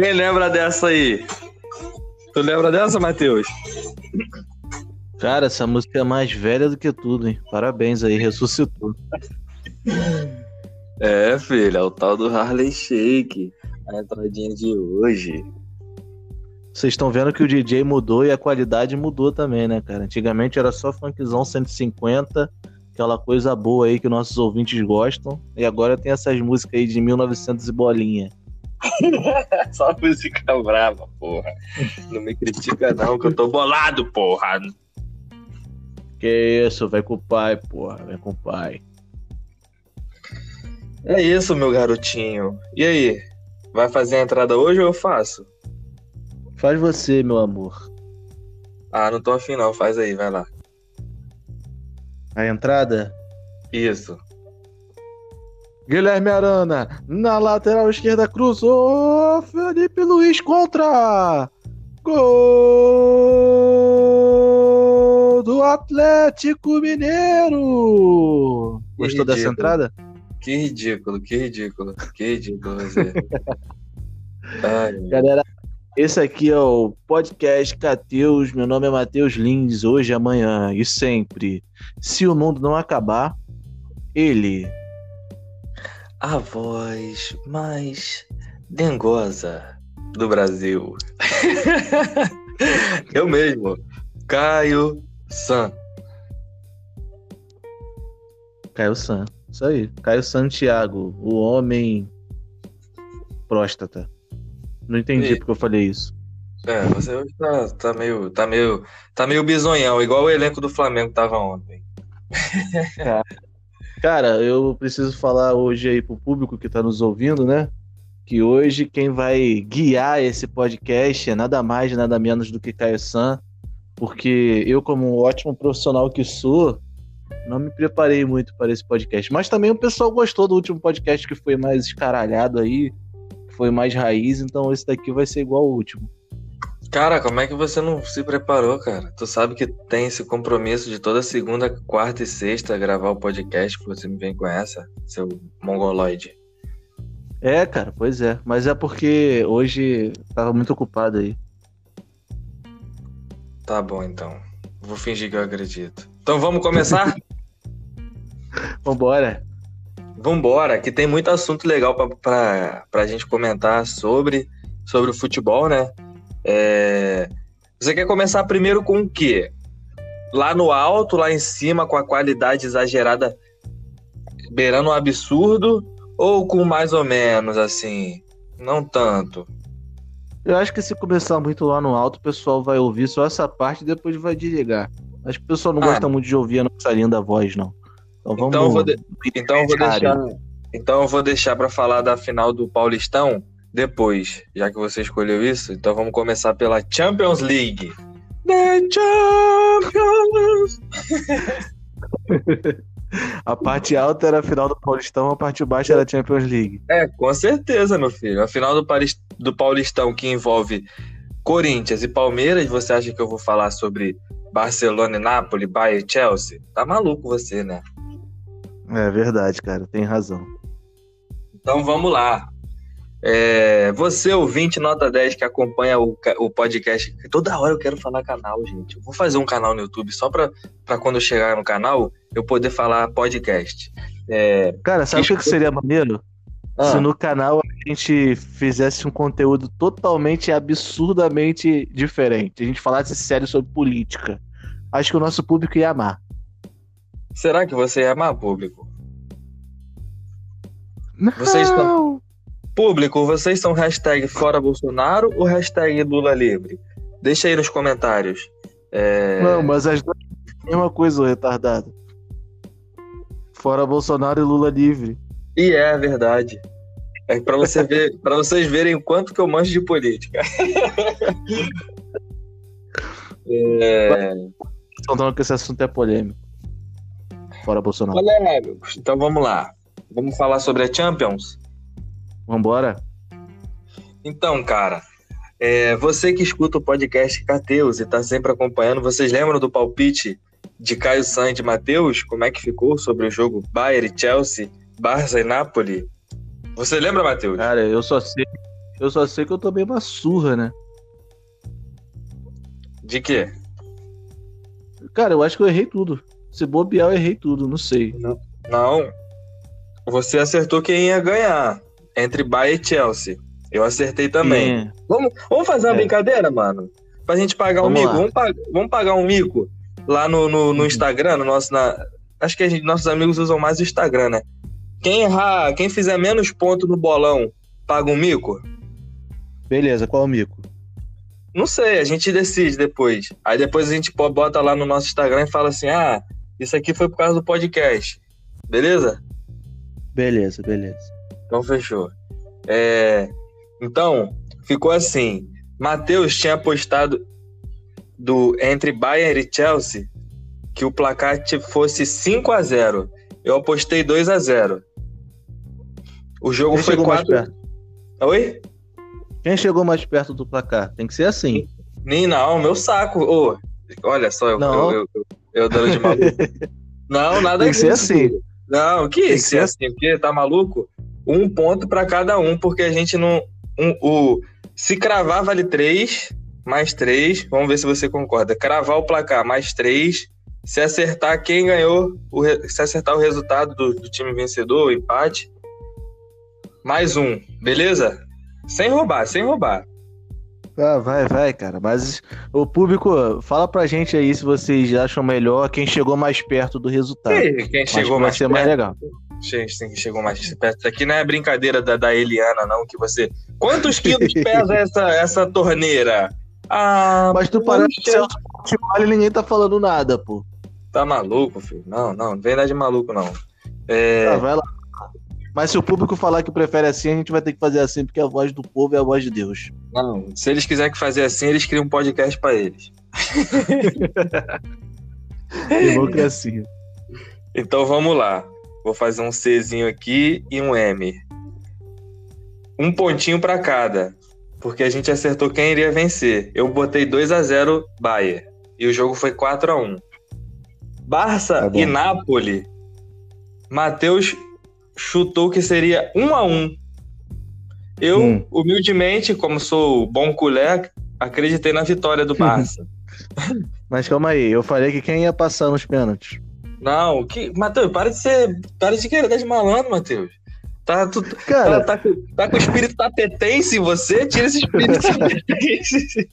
Quem lembra dessa aí? Tu lembra dessa, Matheus? Cara, essa música é mais velha do que tudo, hein? Parabéns aí, ressuscitou. É, filho, é o tal do Harley Shake. A entradinha de hoje. Vocês estão vendo que o DJ mudou e a qualidade mudou também, né, cara? Antigamente era só funkzão 150, aquela coisa boa aí que nossos ouvintes gostam. E agora tem essas músicas aí de 1900 e bolinha. só música brava, porra. Não me critica não, que eu tô bolado, porra. Que isso, vai com o pai, porra, vai com o pai. É isso, meu garotinho. E aí, vai fazer a entrada hoje ou eu faço? Faz você, meu amor. Ah, não tô afim não, faz aí, vai lá. A entrada? Isso. Guilherme Arana, na lateral esquerda cruzou, Felipe Luiz contra. Gol do Atlético Mineiro. Gostou dessa entrada? Que ridículo, que ridículo, que ridículo você. Ai, Galera, esse aqui é o podcast Cateus. Meu nome é Matheus Lins. Hoje, amanhã e sempre. Se o mundo não acabar, ele. A voz mais dengosa do Brasil. Eu mesmo, Caio San. Caio San. Isso aí. Caio Santiago, o homem próstata. Não entendi E- porque eu falei isso. É, você hoje tá, tá meio, tá meio, tá meio bisonhão, igual o elenco do Flamengo tava ontem. Cara, eu preciso falar hoje aí pro público que tá nos ouvindo, né? Que hoje quem vai guiar esse podcast é nada mais, nada menos do que Caio San, porque eu, como um ótimo profissional que sou, não me preparei muito para esse podcast. Mas também o pessoal gostou do último podcast que foi mais escaralhado aí, foi mais raiz, então esse daqui vai ser igual ao último. Cara, como é que você não se preparou, cara? Tu sabe que tem esse compromisso de toda segunda, quarta e sexta gravar o podcast que você me vem com essa, seu mongoloide. É, cara, pois é. Mas é porque hoje tava muito ocupado aí. Tá bom, então. Vou fingir que eu acredito. Então vamos começar? Vambora. Vambora, que tem muito assunto legal pra, pra, pra gente comentar sobre, sobre o futebol, né? É, Você quer começar primeiro com o quê? Lá no alto, lá em cima, com a qualidade exagerada, beirando um absurdo, ou com mais ou menos, assim, não tanto? Eu acho que se começar muito lá no alto, o pessoal vai ouvir só essa parte e depois vai desligar. Acho que o pessoal não Ah. gosta muito de ouvir a nossa linda voz, não. Então vamos. Então eu vou, de- então eu vou deixar, então eu vou deixar para falar da final do Paulistão depois, já que você escolheu isso. Então vamos começar pela Champions League. The Champions. A parte alta era a final do Paulistão, a parte baixa era a Champions League. É, com certeza, meu filho. A final do, Paris- do Paulistão que envolve Corinthians e Palmeiras, você acha que eu vou falar sobre Barcelona e Nápoles, Bayern e Chelsea? Tá maluco você, né? É verdade, cara, tem razão. Então vamos lá. É, você, ouvinte nota 10 que acompanha o, o podcast, toda hora eu quero falar canal, gente. Eu vou fazer um canal no YouTube só pra, pra quando eu chegar no canal eu poder falar podcast. É, Cara, sabe o que, que seria maneiro? ah, Se no canal a gente fizesse um conteúdo totalmente absurdamente diferente. A gente falasse sério sobre política. Acho que o nosso público ia amar. será que você é amar público? Vocês Não! Público, vocês são hashtag fora Bolsonaro ou hashtag Lula livre? Deixa aí nos comentários. É, Não, mas as duas é a mesma coisa, retardado. Fora Bolsonaro e Lula livre. E é verdade. É para você ver, para vocês verem o quanto que eu manjo de política. é... Estão falando que esse assunto é polêmico. Fora Bolsonaro. Polêmicos. Então vamos lá. Vamos falar sobre a Champions? Vambora? Então, cara, é, você que escuta o podcast Cateus e tá sempre acompanhando, vocês lembram do palpite de Caio San e de Matheus? Como é que ficou sobre o jogo Bayern e Chelsea, Barça e Napoli? Você lembra, Matheus? Cara, eu só sei. Eu só sei que eu tomei uma surra, né? De quê? Cara, eu acho que eu errei tudo. Se bobear, eu errei tudo, não sei. Não. Não. Você acertou quem ia ganhar. Entre Bayern e Chelsea. Eu acertei também. É. Vamos, vamos fazer uma É. brincadeira, mano? Pra gente pagar um Vamos mico. lá. Vamos, pa- vamos pagar um mico lá no, no, no. Instagram, no nosso. Na... Acho que a gente- nossos amigos usam mais o Instagram, né? Quem errar, quem fizer menos ponto no bolão, paga um mico? Beleza, qual o mico? Não sei, a gente decide depois. Aí depois a gente bota lá no nosso Instagram e fala assim: ah, isso aqui foi por causa do podcast. Beleza? Beleza, beleza. Então fechou. É, Então, ficou assim. Matheus tinha apostado do, entre Bayern e Chelsea que o placar fosse 5 a 0 Eu apostei 2 a 0 O jogo Quem foi chegou mais 4. perto? Oi? Quem chegou mais perto do placar? Tem que ser assim. Nem não, meu saco. Ô, olha só, eu, Não. eu, eu, eu dando de maluco. não, nada Tem que ser assim. Não, que Tem que ser É assim, porque tá maluco? Um ponto pra cada um, porque a gente não. um- o, se cravar, vale três, mais três. Vamos ver se você concorda. Cravar o placar, mais três. Se acertar quem ganhou, o se acertar o resultado do, do time vencedor, o empate, mais um, beleza? Sem roubar, sem roubar. Ah, vai, vai, cara. Mas o público, fala pra gente aí se vocês acham melhor quem chegou mais perto do resultado. E quem chegou que vai mais ser mais perto? legal. Che- sim, chegou mais perto. Isso aqui não é brincadeira da, da Eliana, não, que você. Quantos quilos pesa essa, essa torneira? Ah, Mas tu que Celso Portioli e ninguém tá falando nada, pô. Tá maluco, filho? Não, não, não vem dar de maluco, não. É, Tá, vai lá. Mas se o público falar que prefere assim, a gente vai ter que fazer assim, porque a voz do povo é a voz de Deus. não, se eles quiserem fazer assim, eles criam um podcast pra eles. Democracia. Então vamos lá. Vou fazer um Czinho aqui e um M. Um pontinho pra cada. Porque a gente acertou quem iria vencer. Eu botei 2 a 0 Bayern. E o jogo foi 4 a 1 Barça Tá e Napoli. Matheus chutou que seria 1 a 1 Eu, Hum. humildemente, como sou bom colher, acreditei na vitória do Barça. Mas calma aí, eu falei que quem ia passar nos pênaltis. Não, que. Matheus, para de ser. Para de querer dar de malandro, Matheus. Tá, tu, Cara, tá, tá, com- tá com o espírito tapetense em você? Tira esse espírito tapetense.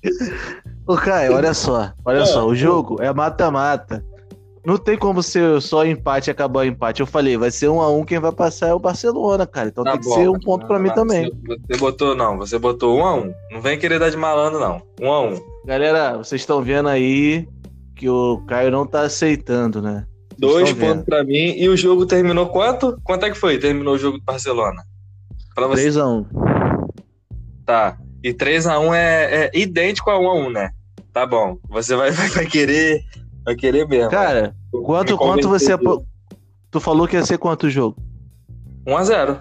Ô, Caio, olha só. Olha Ah, só, o jogo é mata-mata. Não tem como ser só empate e acabar o empate. Eu falei, vai ser um a um, quem vai passar é o Barcelona, cara. Então Tá tem que bom, ser um ponto pra mim mas também. Você, você botou, não, você botou um a um. Não vem querer dar de malandro, não. Um a um. Galera, vocês estão vendo aí que o Caio não tá aceitando, né? Dois pontos pra mim. E o jogo terminou quanto? Quanto é que foi? Terminou o jogo do Barcelona? Pra você. 3x1. Tá. E 3x1 é, é idêntico a 1x1, né? Tá bom. Você vai, vai, vai querer. Vai querer mesmo. Cara, quanto, quanto você. Tu falou que ia ser quanto o jogo? 1x0.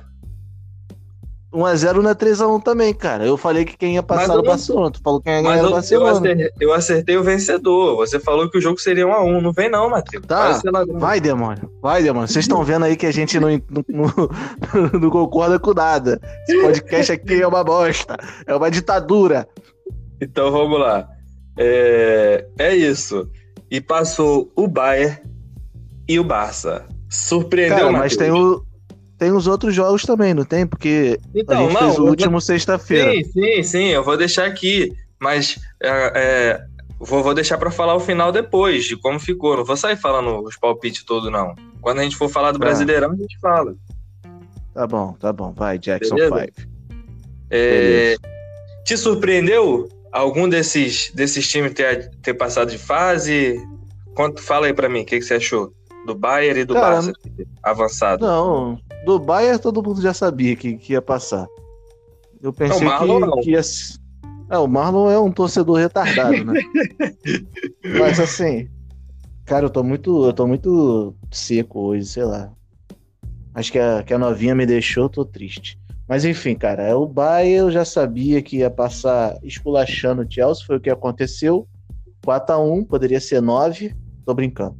1x0 não é 3x1 também, cara. Eu falei que quem ia passar eu era o Barcelona. Tu falou que quem ia ganhar era eu, o eu, Barcelona. acertei, eu acertei o vencedor. Você falou que o jogo seria 1x1. Não vem, não, Matheus. Tá. Vai, demônio. Vai, demônio. Vocês estão vendo aí que a gente não, não, não- concorda com nada. Esse podcast aqui é uma bosta. É uma ditadura. Então vamos lá. É, é isso. E passou o Bayern e o Barça. Surpreendeu, Cara, mas tem, o, tem os outros jogos também, não tem? Porque a Então, gente não, fez o último sexta-feira. Sim, sim, sim, eu vou deixar aqui, mas é, é, vou, vou deixar pra falar o final depois, de como ficou. Não vou sair falando os palpites todos, não. Quando a gente for falar do Tá. Brasileirão, a gente fala. Tá bom, tá bom. Vai, Jackson Beleza? 5. É, te surpreendeu algum desses, desses times ter, ter passado de fase? Quanto, fala aí pra mim, o que, que você achou? Do Bayern e do Cara, Barça avançado. Não, do Bayern todo mundo já sabia que, que ia passar. Eu pensei Não, Marlon não. que, que ia. É, o Marlon é um torcedor retardado, né? Mas assim, cara, eu tô muito, eu tô muito seco hoje, sei lá. Acho que a, que a novinha me deixou, eu tô triste. Mas enfim, cara, é o Bayern eu já sabia que ia passar esculachando o Chelsea, foi o que aconteceu. 4x1, poderia ser 9, tô brincando.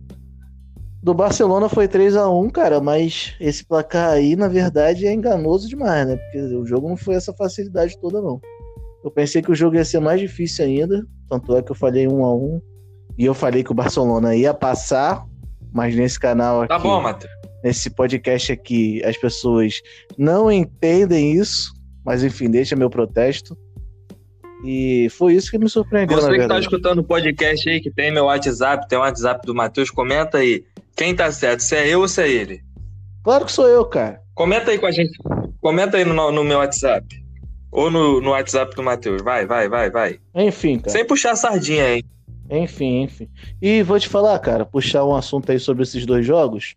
Do Barcelona foi 3 a 1 cara, mas esse placar aí, na verdade, é enganoso demais, né? Porque o jogo não foi essa facilidade toda, não. Eu pensei que o jogo ia ser mais difícil ainda, tanto é que eu falei 1 a 1 e eu falei que o Barcelona ia passar, mas nesse canal aqui. Tá bom, Matheus. Nesse podcast aqui, as pessoas não entendem isso, mas enfim, deixa meu protesto. E foi isso que me surpreendeu. Você que tá escutando o podcast aí, que tem meu WhatsApp, tem o WhatsApp do Matheus, comenta aí. Quem tá certo, se é eu ou se é ele? Claro que sou eu, cara. Comenta aí com a gente. Comenta aí no, no meu WhatsApp. Ou no, no WhatsApp do Matheus. Vai, vai, vai, vai. Enfim, cara. Sem puxar a sardinha, hein? Enfim, enfim. E vou te falar, cara, puxar um assunto aí sobre esses dois jogos.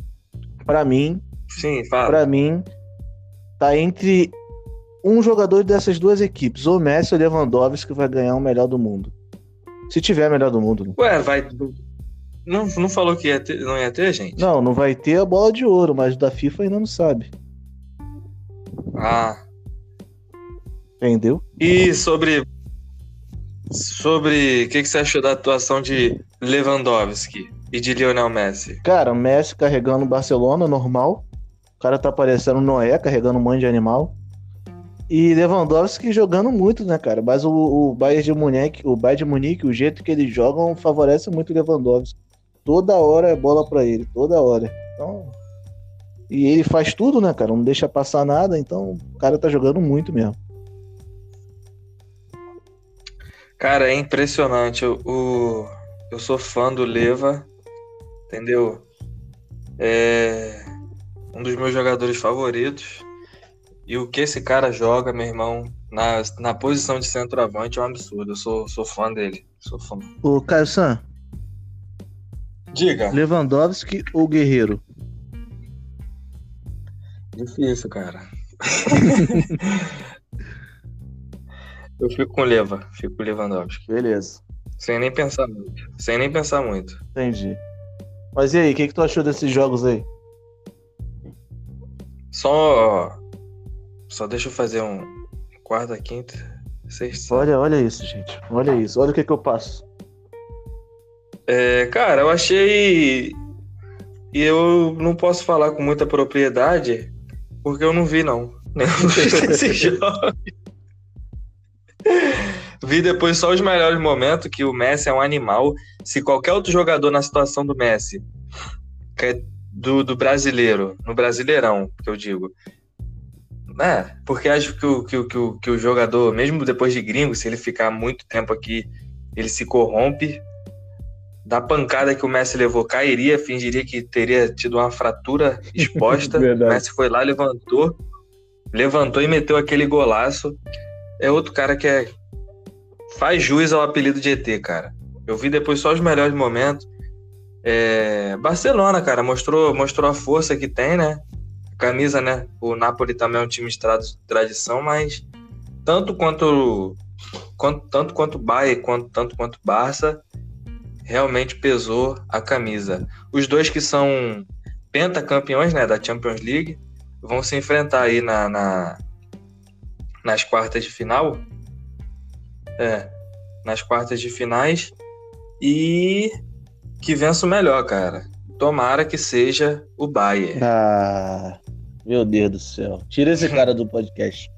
Pra mim, Sim, fala. Pra mim, tá entre um jogador dessas duas equipes, ou Messi ou Lewandowski, que vai ganhar o melhor do mundo. Se tiver melhor do mundo. né? Ué, vai. Não, não falou que ia ter, não ia ter, gente? Não, não vai ter a bola de ouro, mas da FIFA ainda não sabe. Ah. Entendeu? E sobre. Sobre. O que, que você achou da atuação de Lewandowski e de Lionel Messi? Cara, Messi carregando o Barcelona, normal. O cara tá parecendo Noé, carregando um monte de animal. E Lewandowski jogando muito, né, cara? Mas o, o Bayern de Munique, o Bayern de Munique, o jeito que eles jogam favorece muito o Lewandowski. Toda hora é bola pra ele, toda hora. Então, e ele faz tudo, né, cara? Não deixa passar nada, então o cara tá jogando muito mesmo. Cara, é impressionante. O, o- eu sou fã do Leva, entendeu? É um dos meus jogadores favoritos. E o que esse cara joga, meu irmão, na, na posição de centroavante é um absurdo. Eu sou, sou fã dele. Sou fã. Ô, Caio San, Diga. Lewandowski ou Guerreiro? Difícil, cara. eu fico com o Leva, fico com Lewandowski. Beleza, Sem nem pensar muito. Sem nem pensar muito. entendi. Mas e aí, o que, que tu achou desses jogos aí? Só. Só deixa eu fazer um quarta, quinta, sexta. Olha, olha isso, gente. Olha isso. Olha o que, que eu passo. É, cara, eu achei. E eu não posso falar com muita propriedade, porque eu não vi, não. Nenhum desses jogos. Vi depois só os melhores momentos, que o Messi é um animal. Se qualquer outro jogador na situação do Messi, é do, do brasileiro, no Brasileirão, que eu digo. É, porque acho que o, que, o, que, o, que o jogador, mesmo depois de gringo, se ele ficar muito tempo aqui, ele se corrompe. Da pancada que o Messi levou, cairia, fingiria que teria tido uma fratura exposta. o. Messi foi lá, levantou, levantou e meteu aquele golaço. É outro cara que é, faz jus ao apelido de ET, cara. Eu vi depois só os melhores momentos. É, Barcelona, cara, mostrou, mostrou a força que tem, né? Camisa, né? O Napoli também é um time de tra- tradição, mas tanto quanto, quanto tanto quanto Bayern, quanto, tanto quanto Barça, realmente pesou a camisa. Os dois que são pentacampeões, né, da Champions League, vão se enfrentar aí na, na- nas quartas de final. É, nas quartas de finais e que vença o melhor, cara. Tomara que seja o Bayern. Ah, meu Deus do céu. Tira esse cara do podcast.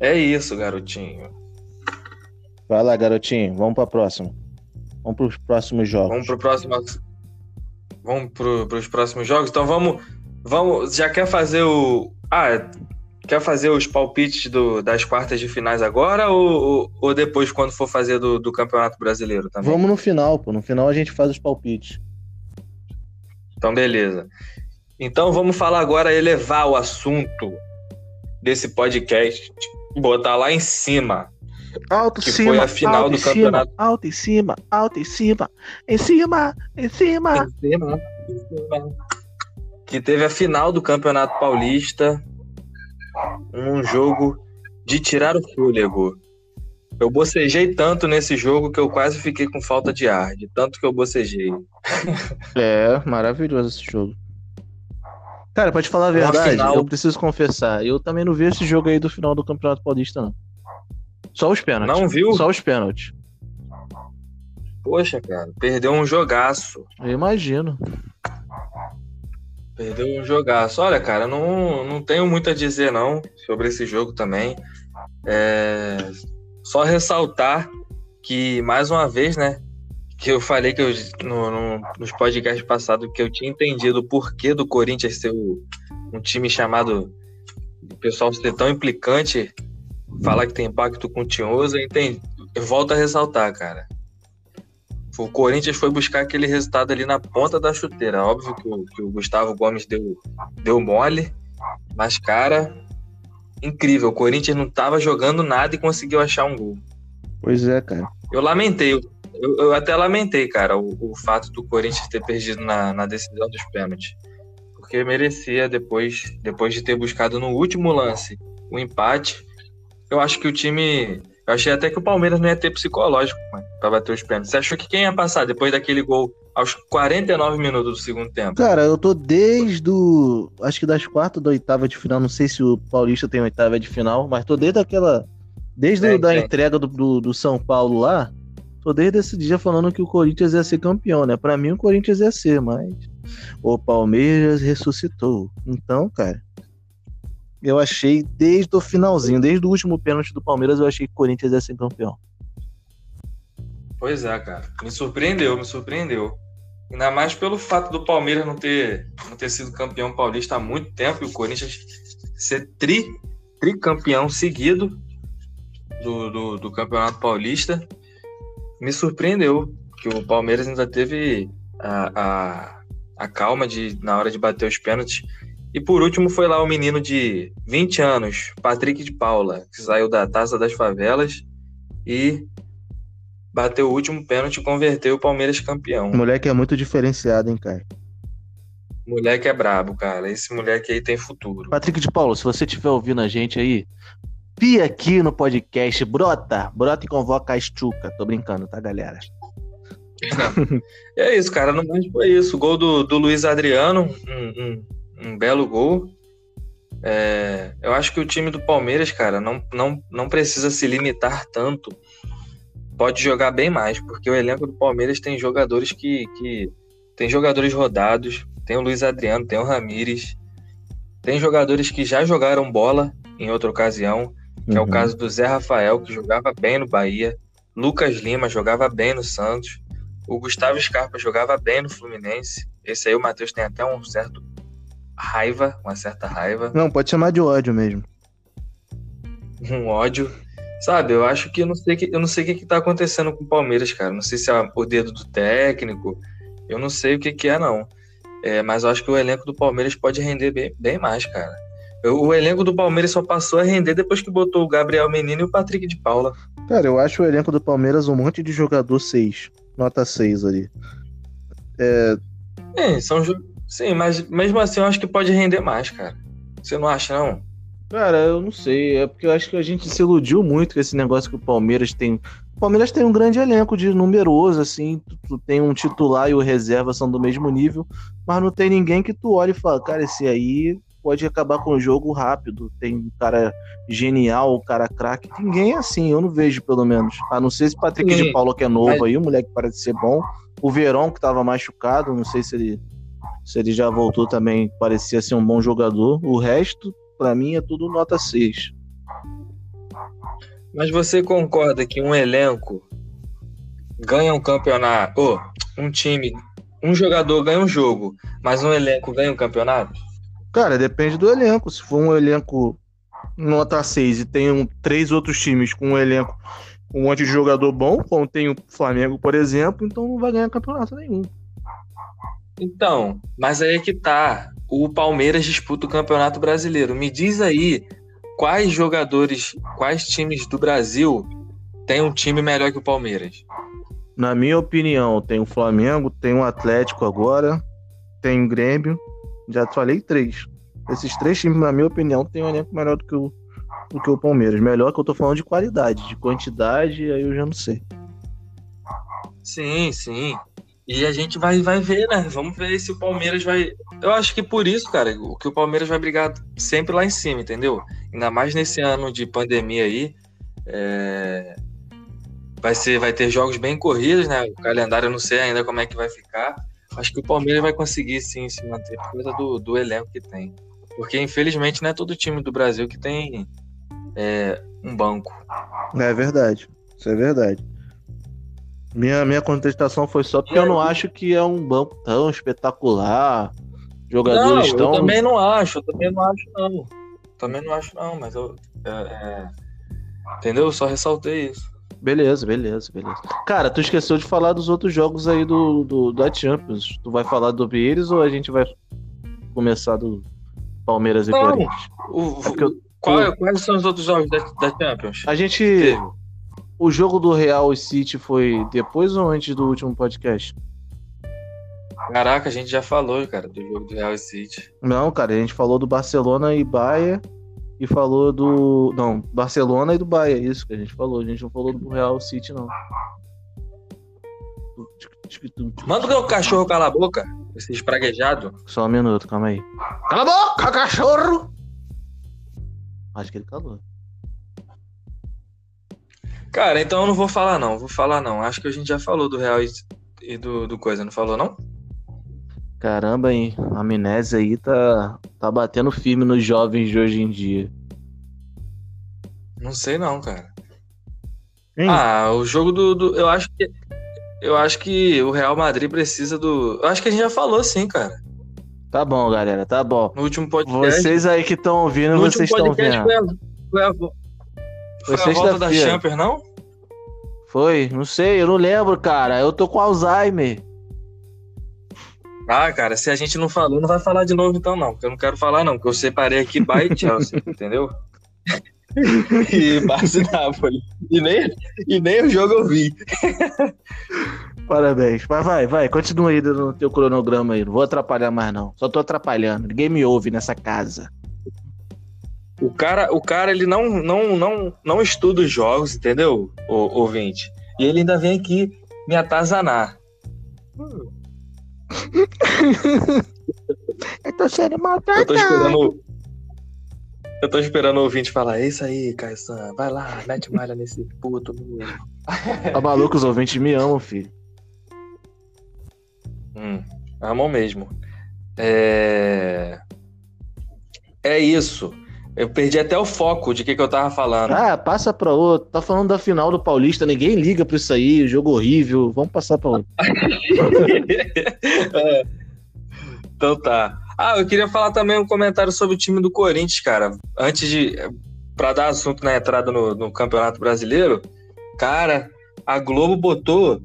É isso, garotinho. Vai lá, garotinho. Vamos pra próxima. Vamos pros próximos jogos. Vamos pro próximo. Vamos pro, pros próximos jogos. Então vamos, vamos. Já quer fazer o? Ah, quer fazer os palpites do- das quartas de finais agora ou, ou, ou depois quando for fazer do, do Campeonato Brasileiro também? Vamos no final, pô. No final a gente faz os palpites. Então beleza. Então vamos falar agora elevar o assunto desse podcast, botar lá em cima. Alto, Que foi a final alto do em cima, campeonato. Alto em cima, alto em cima, em cima, em cima. Em cima, em cima. Que teve a final do Campeonato Paulista. Um jogo de tirar o fôlego. Eu bocejei tanto nesse jogo que eu quase fiquei com falta de ar, de tanto que eu bocejei. É, maravilhoso esse jogo. Cara, pra te falar a verdade, final- eu preciso confessar, eu também não vi esse jogo aí do final do Campeonato Paulista, não. Só os pênaltis. Não viu? Só os pênaltis. Poxa, cara, perdeu um jogaço. Eu imagino. Perdeu um jogaço. Olha, cara, não, não tenho muito a dizer não sobre esse jogo também. É... Só ressaltar que, mais uma vez, né? Que eu falei que eu, no, no, nos podcasts passados que eu tinha entendido o porquê do Corinthians ser um time chamado. O pessoal ser tão implicante, falar que tem pacto com o Tinhoso, eu, entendi, eu volto a ressaltar, cara. O Corinthians foi buscar aquele resultado ali na ponta da chuteira. Óbvio que o, que o Gustavo Gomes deu, deu mole, mas, cara, incrível. O Corinthians não estava jogando nada e conseguiu achar um gol. Pois é, cara. Eu lamentei, eu, eu até lamentei, cara, o, o, fato do Corinthians ter perdido na, na decisão dos pênaltis. Porque merecia, depois, depois de ter buscado no último lance o empate. Eu acho que o time eu achei até que o Palmeiras não ia ter psicológico mano, pra bater os pênaltis. Você achou que quem ia passar depois daquele gol aos 49 minutos do segundo tempo? Cara, eu tô desde o. Acho que das quartas da oitava de final. Não sei se o Paulista tem oitava de final, mas tô desde aquela. Desde é, a entrega do, do, do, São Paulo lá. Tô desde esse dia falando que o Corinthians ia ser campeão, né? Pra mim o Corinthians ia ser, mas. O Palmeiras ressuscitou. Então, cara eu achei desde o finalzinho, desde o último pênalti do Palmeiras, eu achei que o Corinthians ia ser campeão. Pois é, cara. Me surpreendeu, me surpreendeu. Ainda mais pelo fato do Palmeiras não ter, não ter sido campeão paulista há muito tempo e o Corinthians ser tri, tricampeão seguido do, do, do Campeonato Paulista. Me surpreendeu que o Palmeiras ainda teve a, a, a calma de, na hora de bater os pênaltis e por último foi lá o menino de 20 anos, Patrick de Paula, que saiu da Taça das Favelas e bateu o último pênalti e converteu o Palmeiras campeão. O moleque é muito diferenciado, hein, cara? Moleque é brabo, cara. Esse moleque aí tem futuro. Patrick de Paula, se você estiver ouvindo a gente aí, pia aqui no podcast, brota, brota e convoca a Estuca. Tô brincando, tá, galera? é isso, cara. Não mais foi isso. Gol do, do Luiz Adriano, um, um um belo gol. É, eu acho que o time do Palmeiras, cara, não, não, não precisa se limitar tanto. Pode jogar bem mais, porque o elenco do Palmeiras tem jogadores que, que tem jogadores rodados, tem o Luiz Adriano, tem o Ramires, tem jogadores que já jogaram bola em outra ocasião, que uhum. é o uhum. caso do Zé Rafael, que jogava bem no Bahia, Lucas Lima jogava bem no Santos, o Gustavo Scarpa jogava bem no Fluminense. Esse aí o Matheus tem até um certo raiva, uma certa raiva. Não, pode chamar de ódio mesmo. Um ódio. Sabe, eu acho que eu não sei que eu não sei o que, que tá acontecendo com o Palmeiras, cara. Não sei se é o dedo do técnico. Eu não sei o que, que é, não. É, mas eu acho que o elenco do Palmeiras pode render bem, bem mais, cara. Eu, o elenco do Palmeiras só passou a render depois que botou o Gabriel Menino e o Patrick de Paula. Cara, eu acho o elenco do Palmeiras um monte de jogador 6. Nota 6 ali. É... é são, Sim, mas mesmo assim eu acho que pode render mais, cara. Você não acha, não? Cara, eu não sei. É porque eu acho que a gente se iludiu muito com esse negócio que o Palmeiras tem. O Palmeiras tem um grande elenco de numeroso, assim. Tu, tu, tem um titular e o reserva são do mesmo nível, mas não tem ninguém que tu olhe e fala, cara, esse aí pode acabar com o jogo rápido. Tem um cara genial, um cara craque. Ninguém é assim, eu não vejo, pelo menos. A não ser esse Patrick Sim. de Paulo que é novo mas... aí, o moleque parece ser bom. O Verão, que tava machucado, não sei se ele se ele já voltou também, parecia ser um bom jogador. O resto, para mim, é tudo nota 6. Mas você concorda que um elenco ganha um campeonato, oh, um time, um jogador ganha um jogo, mas um elenco ganha um campeonato? Cara, depende do elenco. Se for um elenco nota 6 e tem um, três outros times com um elenco um monte de jogador bom, como tem o Flamengo, por exemplo, então não vai ganhar campeonato nenhum. Então, mas aí é que tá. O Palmeiras disputa o Campeonato Brasileiro. Me diz aí quais jogadores, quais times do Brasil tem um time melhor que o Palmeiras? Na minha opinião, tem o Flamengo, tem o Atlético agora, tem o Grêmio. Já falei três. Esses três times, na minha opinião, tem um elenco melhor do que o, do que o Palmeiras. Melhor que eu tô falando de qualidade, de quantidade, aí eu já não sei. Sim, sim. E a gente vai, vai ver, né? Vamos ver se o Palmeiras vai. Eu acho que por isso, cara, que o Palmeiras vai brigar sempre lá em cima, entendeu? Ainda mais nesse ano de pandemia aí. É... vai, ser, vai ter jogos bem corridos, né? O calendário eu não sei ainda como é que vai ficar. Acho que o Palmeiras vai conseguir sim se manter por causa do, do elenco que tem. Porque infelizmente não é todo time do Brasil que tem é, um banco. É verdade. Isso é verdade. Minha, minha contestação foi só porque eu não acho que é um banco tão espetacular. Jogadores não, tão. Eu também não acho, eu também não acho, não. Também não acho, não, mas eu. É, é... Entendeu? Eu só ressaltei isso. Beleza, beleza, beleza. Cara, tu esqueceu de falar dos outros jogos aí do, do da Champions. Tu vai falar do eles ou a gente vai começar do Palmeiras e Corinthians? É qual, o... Quais são os outros jogos da, da Champions? A gente. O jogo do Real e City foi depois ou antes do último podcast? Caraca, a gente já falou, cara, do jogo do Real e City. Não, cara, a gente falou do Barcelona e Bayern e falou do. Não, Barcelona e do Bahia, isso que a gente falou. A gente não falou do Real City, não. Manda o meu cachorro calar a boca, esse espraguejado. Só um minuto, calma aí. Cala a boca, cachorro! Acho que ele calou. Cara, então eu não vou falar, não. Vou falar, não. Acho que a gente já falou do Real e do, do coisa, não falou, não? Caramba, hein? A amnésia aí tá, tá batendo firme nos jovens de hoje em dia. Não sei não, cara. Hein? Ah, o jogo do, do, Eu acho que. Eu acho que o Real Madrid precisa do. Eu acho que a gente já falou sim, cara. Tá bom, galera, tá bom. No último podcast. Vocês aí que estão ouvindo, no vocês estão vendo. Foi a, foi a, foi a volta da Champions, não? Foi, não sei, eu não lembro, cara. Eu tô com Alzheimer. Ah, cara, se a gente não falou, não vai falar de novo então não, porque eu não quero falar não, porque eu separei aqui Bayern e Chelsea, entendeu? e Barça e Napoli. E nem, e nem o jogo eu vi. Parabéns. Mas vai, vai, continua aí no teu cronograma aí. Não vou atrapalhar mais, não. Só tô atrapalhando. Ninguém me ouve nessa casa. O cara, o cara ele não, não, não, não estuda os jogos, entendeu, o, ouvinte? E ele ainda vem aqui me atazanar. Hum. eu tô sendo maltratado. Eu tô esperando. Eu tô esperando o ouvinte falar, é isso aí, Caio vai lá, mete malha nesse puto. Tá maluco, os ouvintes me amam, filho. Hum, amam mesmo. É... É isso. Eu perdi até o foco de que, que eu tava falando. Ah, passa pra outro. Tá falando da final do Paulista, ninguém liga pra isso aí, jogo horrível. Vamos passar pra outro. é. Então tá. Ah, eu queria falar também um comentário sobre o time do Corinthians, cara. Antes de. Pra dar assunto na entrada no, no Campeonato Brasileiro, cara, a Globo botou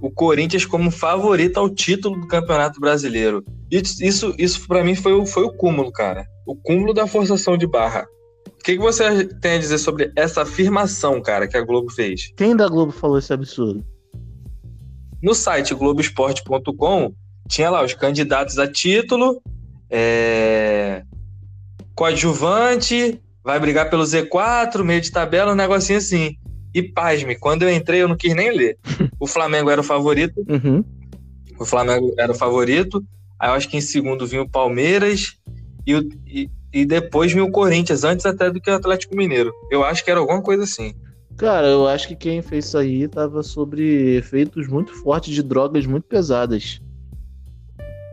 o Corinthians como favorito ao título do Campeonato Brasileiro. Isso, isso, isso para mim foi, foi o cúmulo, cara o cúmulo da forçação de barra. O que, que você tem a dizer sobre essa afirmação, cara, que a Globo fez? Quem da Globo falou esse absurdo? No site Globoesporte.com tinha lá os candidatos a título, é... coadjuvante, vai brigar pelo Z4, meio de tabela, um negocinho assim. E pasme, quando eu entrei eu não quis nem ler. O Flamengo era o favorito. Uhum. O Flamengo era o favorito. Aí eu acho que em segundo vinha o Palmeiras e, e, e depois vinha o Corinthians, antes até do que o Atlético Mineiro. Eu acho que era alguma coisa assim. Cara, eu acho que quem fez isso aí tava sobre efeitos muito fortes de drogas muito pesadas.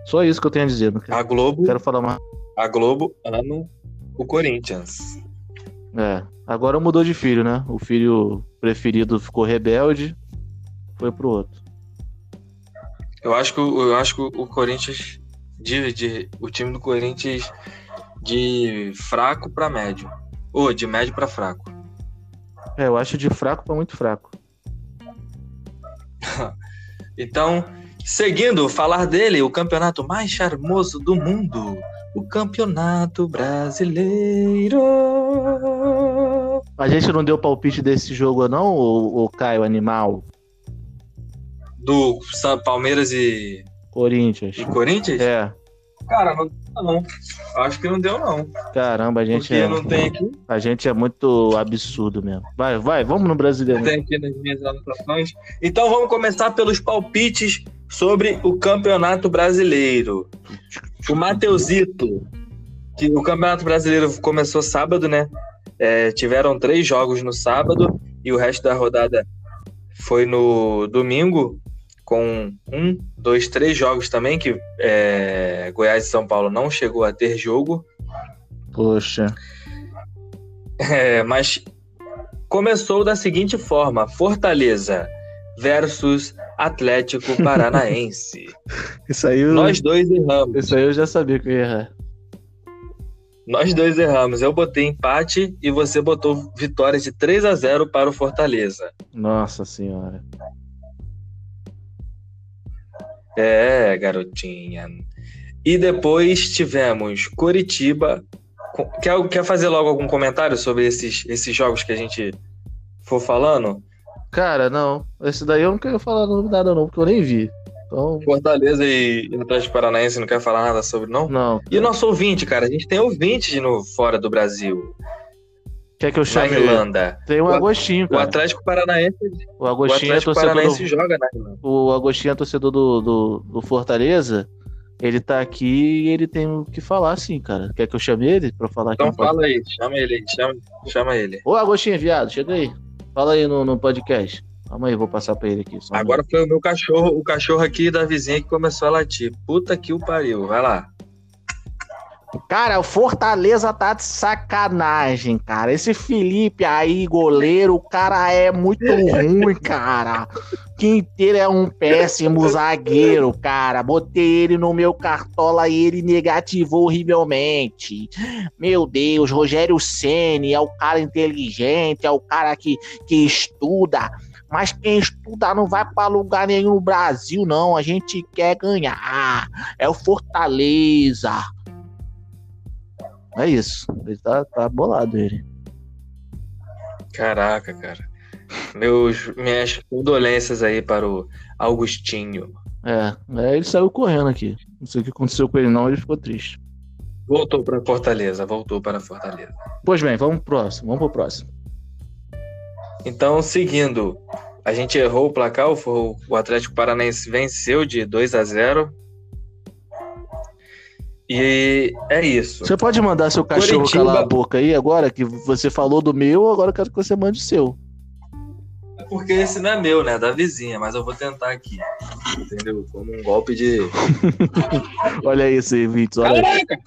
Só isso que eu tenho a dizer. Quero, a Globo. Quero falar mais. A Globo ama o Corinthians. É. Agora mudou de filho, né? O filho preferido ficou rebelde, foi pro outro. Eu acho que, eu acho que o Corinthians de, de o time do Corinthians de fraco para médio. Ou de médio para fraco. É, eu acho de fraco para muito fraco. então, seguindo, falar dele, o campeonato mais charmoso do mundo, o Campeonato Brasileiro. A gente não deu palpite desse jogo não, o, Caio Animal? Do Palmeiras e Corinthians. E Corinthians? É. Cara, não, não. Acho que não deu, não. Caramba, a gente Porque é. não tem aqui. A gente é muito absurdo mesmo. Vai, vai, vamos no brasileiro. Tem aqui nas minhas anotações. Então vamos começar pelos palpites sobre o Campeonato Brasileiro. O Mateusito, que o Campeonato Brasileiro começou sábado, né? É, tiveram três jogos no sábado e o resto da rodada foi no domingo, com um, dois, três jogos também, que é, Goiás e São Paulo não chegou a ter jogo. Poxa. É, mas começou da seguinte forma: Fortaleza versus Atlético Paranaense. Isso aí eu, Nós dois erramos. isso aí eu já sabia que eu ia errar. Nós dois erramos. Eu botei empate e você botou vitória de 3 a 0 para o Fortaleza. Nossa senhora. É, garotinha. E depois tivemos Coritiba. Co- Quer, quer fazer logo algum comentário sobre esses, esses jogos que a gente for falando? Cara, não. Esse daí eu não quero falar nada, não, porque eu nem vi. Então, Fortaleza e Atlético Paranaense não quer falar nada sobre, não? não. E o nosso ouvinte, cara? A gente tem ouvintes no, fora do Brasil. Quer que eu Na chame ele? Irlanda. Tem um O- Agostinho, O cara. Atlético Paranaense, O o Agostinho é Atlético torcedor Paranaense do... joga na Irlanda. O Agostinho é torcedor do, do, do Fortaleza. Ele tá aqui e ele tem o que falar, sim, cara. Quer que eu chame ele pra falar aqui? Então fala aí, chama ele aí, chama, chama ele. Ô, Agostinho, viado, chega aí. Fala aí no, no podcast. Calma aí, vou passar pra ele aqui. só um Agora foi o meu cachorro, o cachorro aqui da vizinha que começou a latir. Puta que o pariu, vai lá. Cara, o Fortaleza tá de sacanagem, cara. Esse Felipe aí, goleiro, o cara é muito ruim, cara. Quinteiro é um péssimo zagueiro, cara. Botei ele no meu cartola e ele negativou horrivelmente. Meu Deus, Rogério Ceni é o cara inteligente, é o cara que, que estuda. Mas quem estuda não vai pra lugar nenhum no Brasil, não. A gente quer ganhar. É o Fortaleza. É isso. Ele tá, tá bolado, ele. Caraca, cara. Meus, minhas condolências aí para o Augustinho. É, é, ele saiu correndo aqui. Não sei o que aconteceu com ele, não. Ele ficou triste. Voltou para Fortaleza, voltou para Fortaleza. Pois bem, vamos pro próximo. Vamos pro próximo. Então, seguindo, a gente errou o placar, o Atlético Paranaense venceu de 2 a 0. E é isso. Você pode mandar seu cachorro Coritiba- calar a boca aí agora? Que você falou do meu, agora eu quero que você mande o seu. Porque esse não é meu, né? Da vizinha, mas eu vou tentar aqui. Entendeu? Como um golpe de. Olha isso aí, Vitor. Olha aí. Caraca!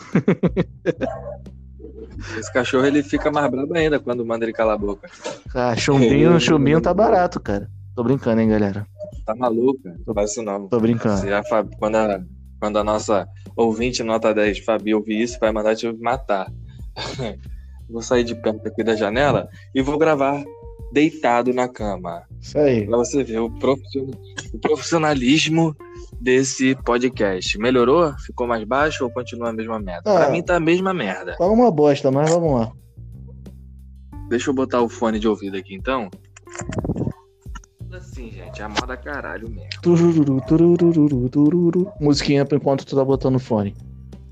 Esse cachorro ele fica mais brabo ainda quando manda ele calar a boca. Ah, chumbinho, chumbinho tá barato, cara. Tô brincando, hein, galera. Tá maluco, cara? Não faz isso não. Tô brincando. Se a Fabi- quando, a, quando a nossa ouvinte nota 10, Fabi, ouvir isso, vai mandar te matar. vou sair de perto aqui da janela e vou gravar deitado na cama. Isso aí. Pra você ver o, profissional- o profissionalismo desse podcast. Melhorou? Ficou mais baixo ou continua a mesma merda? Ah. Pra mim tá a mesma merda. Tá uma bosta, mas vamos lá. Deixa eu botar o fone de ouvido aqui então. Assim, gente, é a moda caralho mesmo. Turururu, turururu, tururu. Musiquinha pra enquanto tu tá botando fone.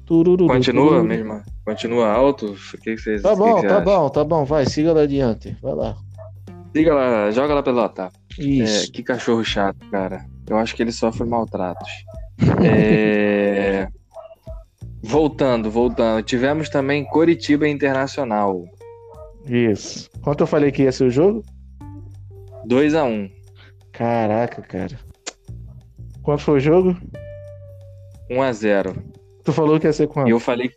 Turururu, Continua tururu. mesmo? Continua alto? O que vocês Tá que bom, que tá acha? bom, tá bom. Vai, siga lá adiante. Vai lá. Siga lá, joga lá pelota. É, Isso. que cachorro chato, cara. Eu acho que ele sofre maltratos. É, Voltando, voltando. Tivemos também Coritiba Internacional. Isso. Quanto eu falei que ia ser o jogo? 2 a 1 Caraca, cara. Quanto foi o jogo? 1 a 0 Tu falou que ia ser E quanto? eu falei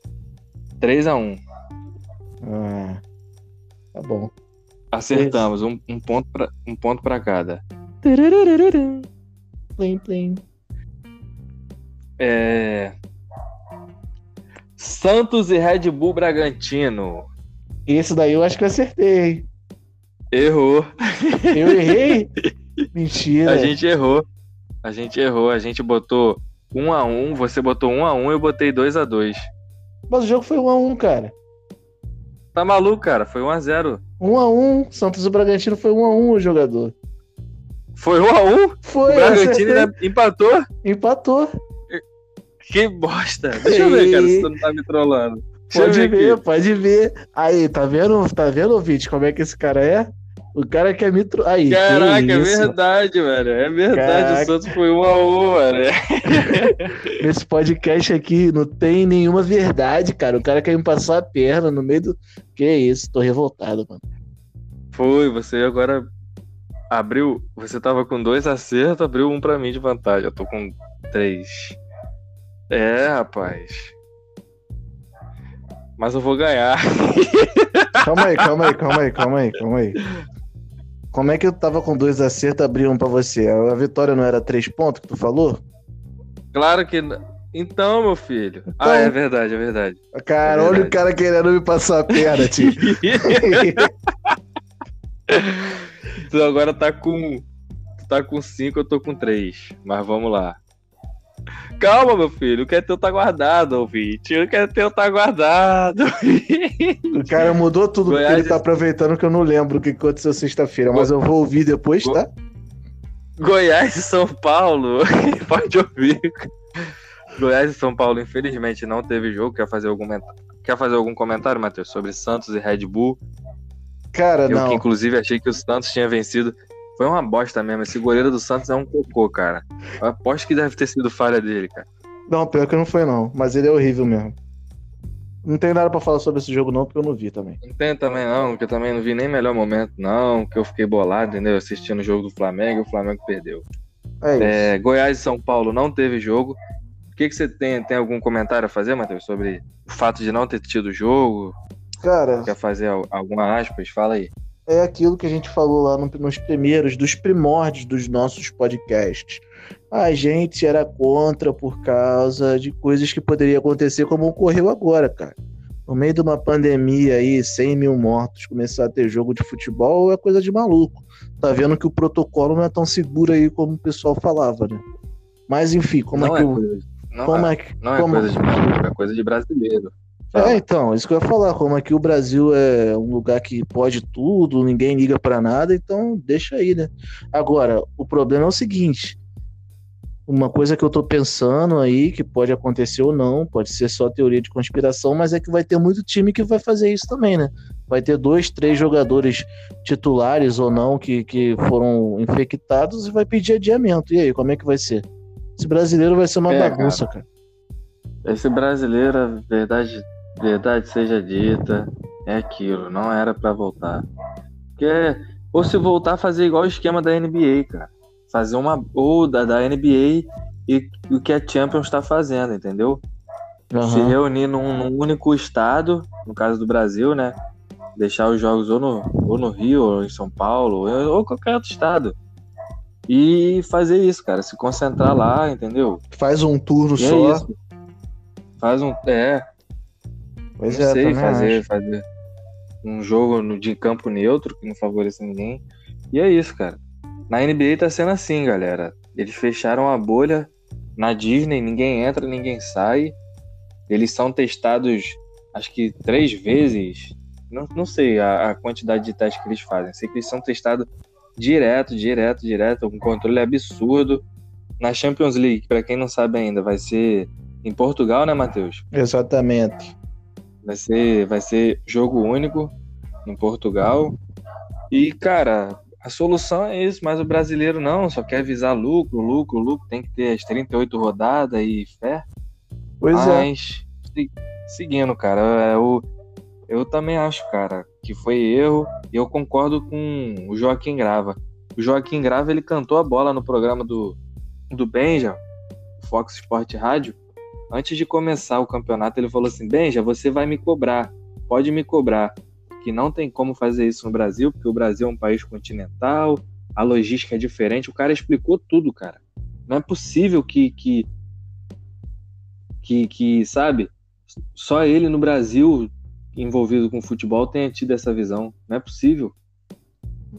3 a 1 Ah, tá bom. Acertamos, um, um ponto pra, um ponto para cada. Plim, plim. É... Santos e Red Bull Bragantino. Esse daí eu acho que eu acertei, hein? Errou. Eu errei? Mentira. A gente errou. A gente errou. A gente botou 1 a 1 você botou 1 a 1 eu botei 2 a 2 Mas o jogo foi 1x1, cara. Tá maluco, cara? Foi 1 a 0 1x1. Santos e Bragantino foi 1x1 o jogador. Foi 1 a 1 Foi, O Bragantino ainda empatou? Empatou. Que bosta. Deixa eu ver, cara, se tu não tá me trollando. Deixa Pode ver, ver, pode ver. Aí, tá vendo? Tá vendo, ouvinte, como é que esse cara é? O cara quer me tro... Aí, que Caraca, é verdade, velho. É verdade. Caraca. O Santos foi 1 a 1 velho. Nesse podcast aqui não tem nenhuma verdade, cara. O cara quer me passar a perna no meio do. Que isso, tô revoltado, mano. Foi, você agora abriu. Você tava com dois acertos, abriu um pra mim de vantagem. Eu tô com três. É, rapaz. Mas eu vou ganhar. Calma aí, calma aí, calma aí, calma aí, calma aí. Como é que eu tava com dois acertos, abri um pra você? A vitória não era três pontos que tu falou? Claro que. Então, meu filho. Então... Ah, é verdade, é verdade. Cara, é verdade. olha o cara querendo me passar a perna, tio. tu agora tá com. Tu tá com cinco, eu tô com três. Mas vamos lá. Calma, meu filho. O que é teu tá guardado, ouvinte. O que é teu tá guardado. o cara mudou tudo Goiás... porque ele tá aproveitando que eu não lembro o que aconteceu sexta-feira, mas eu vou ouvir depois, tá? Goiás e São Paulo. Pode ouvir. Goiás e São Paulo, infelizmente, não teve jogo. Quer fazer algum, Quer fazer algum comentário, Matheus, sobre Santos e Red Bull? Cara, eu, não. Que, inclusive, achei que o Santos tinha vencido. Foi uma bosta mesmo. Esse goleiro do Santos é um cocô, cara. Eu aposto que deve ter sido falha dele, cara. Não, pior que não foi, não. Mas ele é horrível mesmo. Não tem nada para falar sobre esse jogo, não, porque eu não vi também. Não tem também, não, porque eu também não vi nem melhor momento, não. Que eu fiquei bolado, entendeu? Assistindo o jogo do Flamengo e o Flamengo perdeu. É, é Goiás e São Paulo não teve jogo. O que, que você tem? Tem algum comentário a fazer, Matheus, sobre o fato de não ter tido jogo? Cara. Quer fazer alguma aspas? Fala aí. É aquilo que a gente falou lá nos primeiros, dos primórdios dos nossos podcasts. A gente era contra por causa de coisas que poderiam acontecer, como ocorreu agora, cara. No meio de uma pandemia aí, 100 mil mortos, começar a ter jogo de futebol é coisa de maluco. Tá vendo que o protocolo não é tão seguro aí como o pessoal falava, né? Mas enfim, como não é que é. Coisa, não como é, é, não é como... coisa de maluco, é coisa de brasileiro. É, então, isso que eu ia falar, como aqui o Brasil é um lugar que pode tudo, ninguém liga para nada, então deixa aí, né? Agora, o problema é o seguinte, uma coisa que eu tô pensando aí, que pode acontecer ou não, pode ser só teoria de conspiração, mas é que vai ter muito time que vai fazer isso também, né? Vai ter dois, três jogadores titulares ou não que, que foram infectados e vai pedir adiamento. E aí, como é que vai ser? Esse brasileiro vai ser uma é, bagunça, cara. cara. Esse brasileiro, verdade, verdade seja dita, é aquilo, não era para voltar. Porque, ou se voltar, fazer igual o esquema da NBA, cara. Fazer uma. Ou da, da NBA e o que a Champions está fazendo, entendeu? Uhum. Se reunir num, num, único estado, no caso do Brasil, né? Deixar os jogos ou no, ou no Rio, ou em São Paulo, ou, ou qualquer outro estado. E fazer isso, cara. Se concentrar lá, entendeu? Faz um turno e é só. É Faz um. É. Pois não é, sei fazer, fazer um jogo no, de campo neutro que não favoreça ninguém. E é isso, cara. Na NBA tá sendo assim, galera. Eles fecharam a bolha na Disney, ninguém entra, ninguém sai. Eles são testados, acho que três vezes. Não, não sei a, a quantidade de testes que eles fazem. Sei que eles são testados direto, direto, direto. Um controle absurdo. Na Champions League, para quem não sabe ainda, vai ser em Portugal, né, Matheus? Exatamente. Vai ser, vai ser jogo único em Portugal. E, cara, a solução é isso, mas o brasileiro não, só quer visar lucro, lucro, lucro, tem que ter as 38 rodadas e fé. Pois é. mas, é. seguindo, cara, eu, eu também acho, cara, que foi erro e eu concordo com o Joaquim Grava. O Joaquim Grava, ele cantou a bola no programa do, do Benja, Fox Sport Rádio, Antes de começar o campeonato, ele falou assim: Benja, você vai me cobrar, pode me cobrar. Que não tem como fazer isso no Brasil, porque o Brasil é um país continental, a logística é diferente. O cara explicou tudo, cara. Não é possível que, que, que, que sabe, só ele no Brasil envolvido com futebol tenha tido essa visão. Não é possível.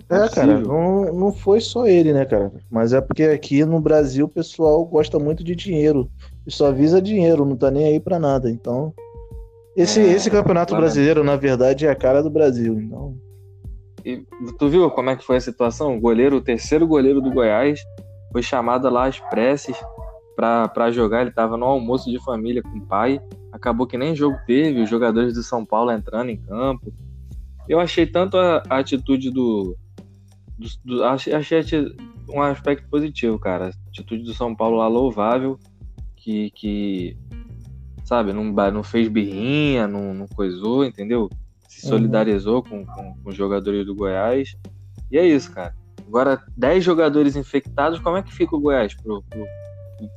É, cara, não, não foi só ele, né, cara? Mas é porque aqui no Brasil o pessoal gosta muito de dinheiro e só visa dinheiro, não tá nem aí para nada. Então, esse, é, esse campeonato claro. brasileiro, na verdade, é a cara do Brasil. Então. E tu viu como é que foi a situação? O goleiro, o terceiro goleiro do Goiás, foi chamado lá às preces para jogar. Ele tava no almoço de família com o pai. Acabou que nem jogo teve, os jogadores do São Paulo entrando em campo. Eu achei tanto a, a atitude do, do, do. achei, achei um aspecto positivo, cara. A atitude do São Paulo lá louvável que, que sabe, não, não fez birrinha, não, não coisou, entendeu? Se uhum. solidarizou uhum. com, com, com, os jogadores do Goiás. E é isso, cara. Agora, 10 jogadores infectados, como é que fica o Goiás pro, pro,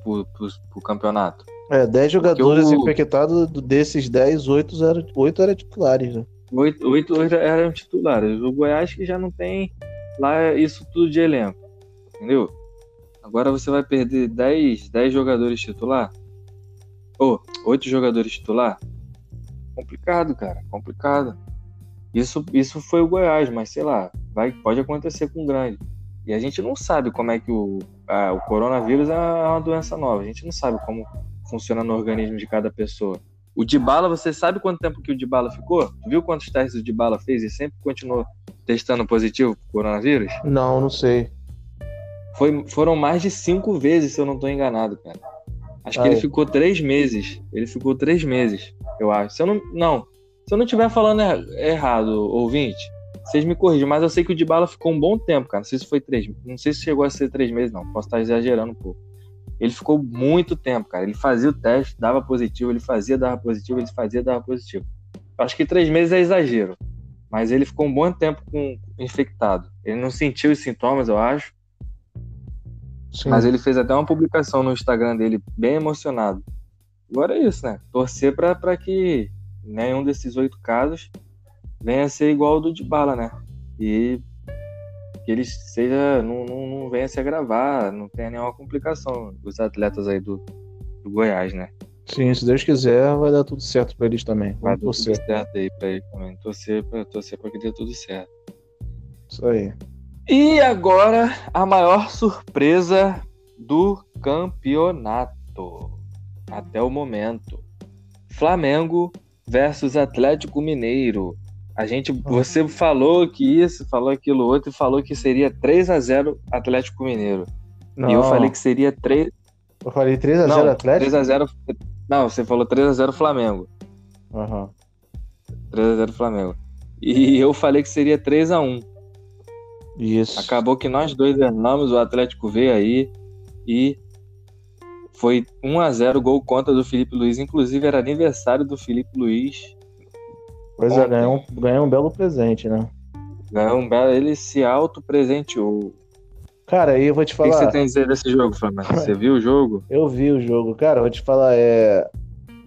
pro, pro, pro campeonato? É, 10 jogadores o... infectados, desses 10, 8 eram, 8 eram titulares, né? 8, 8 eram titulares. O Goiás que já não tem lá isso tudo de elenco. Entendeu? Agora você vai perder 10, 10 jogadores titular? Ou oh, 8 jogadores titular? Complicado, cara. Complicado. Isso, isso foi o Goiás, mas sei lá, vai, pode acontecer com o grande. E a gente não sabe como é que o, a, o coronavírus é uma doença nova. A gente não sabe como funciona no organismo de cada pessoa. O Dybala, você sabe quanto tempo que o Dybala ficou? Viu quantos testes o Dybala fez e sempre continuou testando positivo pro coronavírus? Não, não sei. Foi, foram mais de cinco vezes, se eu não estou enganado, cara. Acho ah, que ele ficou três meses. Ele ficou três meses, eu acho. Se eu não. Não. Se eu não estiver falando er, errado, ouvinte, vocês me corrigem, mas eu sei que o Dybala ficou um bom tempo, cara. Não sei se foi três. Não sei se chegou a ser três meses, não. Posso estar exagerando um pouco. Ele ficou muito tempo, cara. Ele fazia o teste, dava positivo, ele fazia, dava positivo, ele fazia, dava positivo. Acho que três meses é exagero. Mas ele ficou um bom tempo com infectado. Ele não sentiu os sintomas, eu acho. Sim. Mas ele fez até uma publicação no Instagram dele, bem emocionado. Agora é isso, né? Torcer para que nenhum desses oito casos venha a ser igual ao do Dybala, né? E que ele seja, não, não, não venha se agravar, não tenha nenhuma complicação os atletas aí do, do Goiás, né? Sim, se Deus quiser, vai dar tudo certo para eles também. Vamos vai dar torcer. tudo certo aí para eles também. Torcer para torcer que dê tudo certo. Isso aí. E agora a maior surpresa do campeonato até o momento. Flamengo versus Atlético Mineiro. A gente, você falou que isso, falou aquilo outro e falou que seria 3 a 0 Atlético Mineiro. Não. E eu falei que seria 3 Eu falei 3 a 0 não, Atlético? 3 a 0 Não, você falou 3 a 0 Flamengo. Uhum. 3 a 0 Flamengo. E eu falei que seria 3 a 1. Isso. Acabou que nós dois erramos, o Atlético veio aí e foi 1 a 0 gol contra do Felipe Luiz. Inclusive era aniversário do Felipe Luiz. Pois é, ganhou um, ganhou um belo presente, né? Ganhou um belo. Ele se auto-presenteou. Cara, aí eu vou te falar. O que você tem a dizer desse jogo, Flamengo? Você viu o jogo? Eu vi o jogo. Cara, eu vou te falar, é.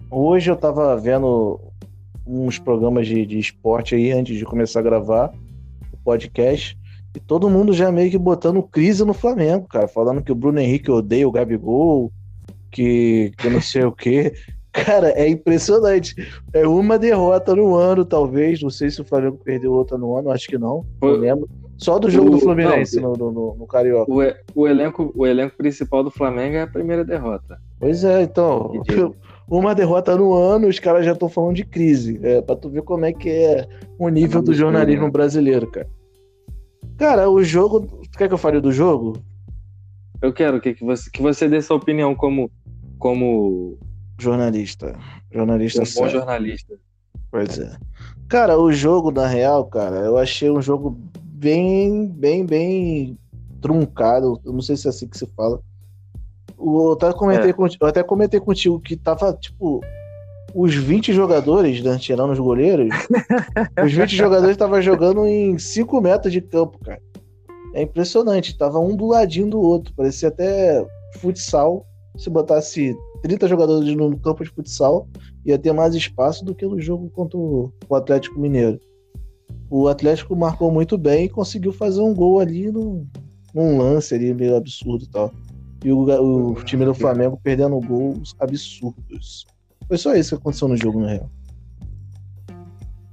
Hoje eu tava vendo uns programas de, de esporte aí antes de começar a gravar o podcast. E todo mundo já meio que botando crise no Flamengo, cara. Falando que o Bruno Henrique odeia o Gabigol, que, que não sei o quê. Cara, é impressionante. É uma derrota no ano, talvez. Não sei se o Flamengo perdeu outra no ano, acho que não. Não lembro. Só do jogo o, do Fluminense não, no, no, no, Carioca. O, o, elenco, o elenco principal do Flamengo é a primeira derrota. Pois é, então. Uma derrota no ano, os caras já estão falando de crise. É, pra tu ver como é que é o nível do jornalismo brasileiro, cara. Cara, o jogo. Tu quer que eu fale do jogo? Eu quero que, que, você, que você dê sua opinião como. como... Jornalista. Jornalista. Um bom jornalista. Pois é. Cara, o jogo, na real, cara, eu achei um jogo bem, bem, bem truncado. Eu não sei se é assim que se fala. Eu até comentei, é. contigo, até comentei contigo que tava, tipo, os 20 jogadores, né, tirando os goleiros, os 20 jogadores estavam jogando em 5 metros de campo, cara. É impressionante, tava um do ladinho do outro, parecia até futsal. Se botasse 30 jogadores no campo de futsal, ia ter mais espaço do que no jogo contra o Atlético Mineiro. O Atlético marcou muito bem e conseguiu fazer um gol ali no, num lance ali meio absurdo e tal. E o, o time do Flamengo perdendo gols absurdos. Foi só isso que aconteceu no jogo, na real.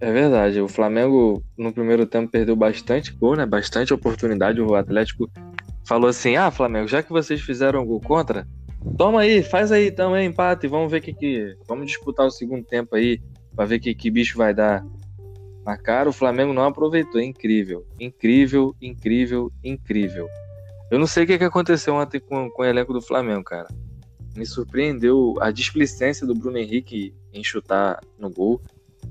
É verdade. O Flamengo, no primeiro tempo, perdeu bastante gol, né? Bastante oportunidade. O Atlético falou assim: Ah, Flamengo, já que vocês fizeram um gol contra, toma aí, faz aí também empate. Vamos ver que, que. Vamos disputar o segundo tempo aí, pra ver que, que bicho vai dar. Na cara, o Flamengo não aproveitou. Incrível. Incrível, incrível, incrível. Eu não sei o que, que aconteceu ontem com, com o elenco do Flamengo, cara me surpreendeu a displicência do Bruno Henrique em chutar no gol.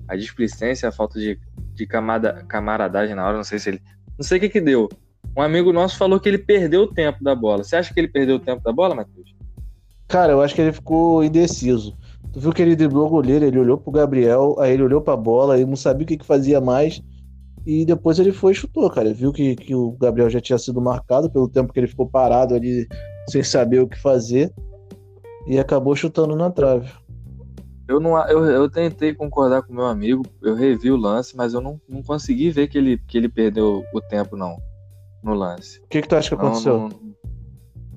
A displicência, a falta de, de camada, camaradagem na hora, não sei se ele. Não sei o que que deu. Um amigo nosso falou que ele perdeu o tempo da bola. Você acha que ele perdeu o tempo da bola, Matheus? Cara, eu acho que ele ficou indeciso. Tu viu que ele driblou o goleiro, ele olhou pro Gabriel, aí ele olhou pra bola, ele não sabia o que, que fazia mais. e depois ele foi e chutou, cara. Viu que, que o Gabriel já tinha sido marcado pelo tempo que ele ficou parado ali sem saber o que fazer e acabou chutando na trave. Eu, não, eu, eu tentei concordar com meu amigo, eu revi o lance, mas eu não, não consegui ver que ele, que ele perdeu o tempo, não, no lance. O que, que tu acha que aconteceu? Não,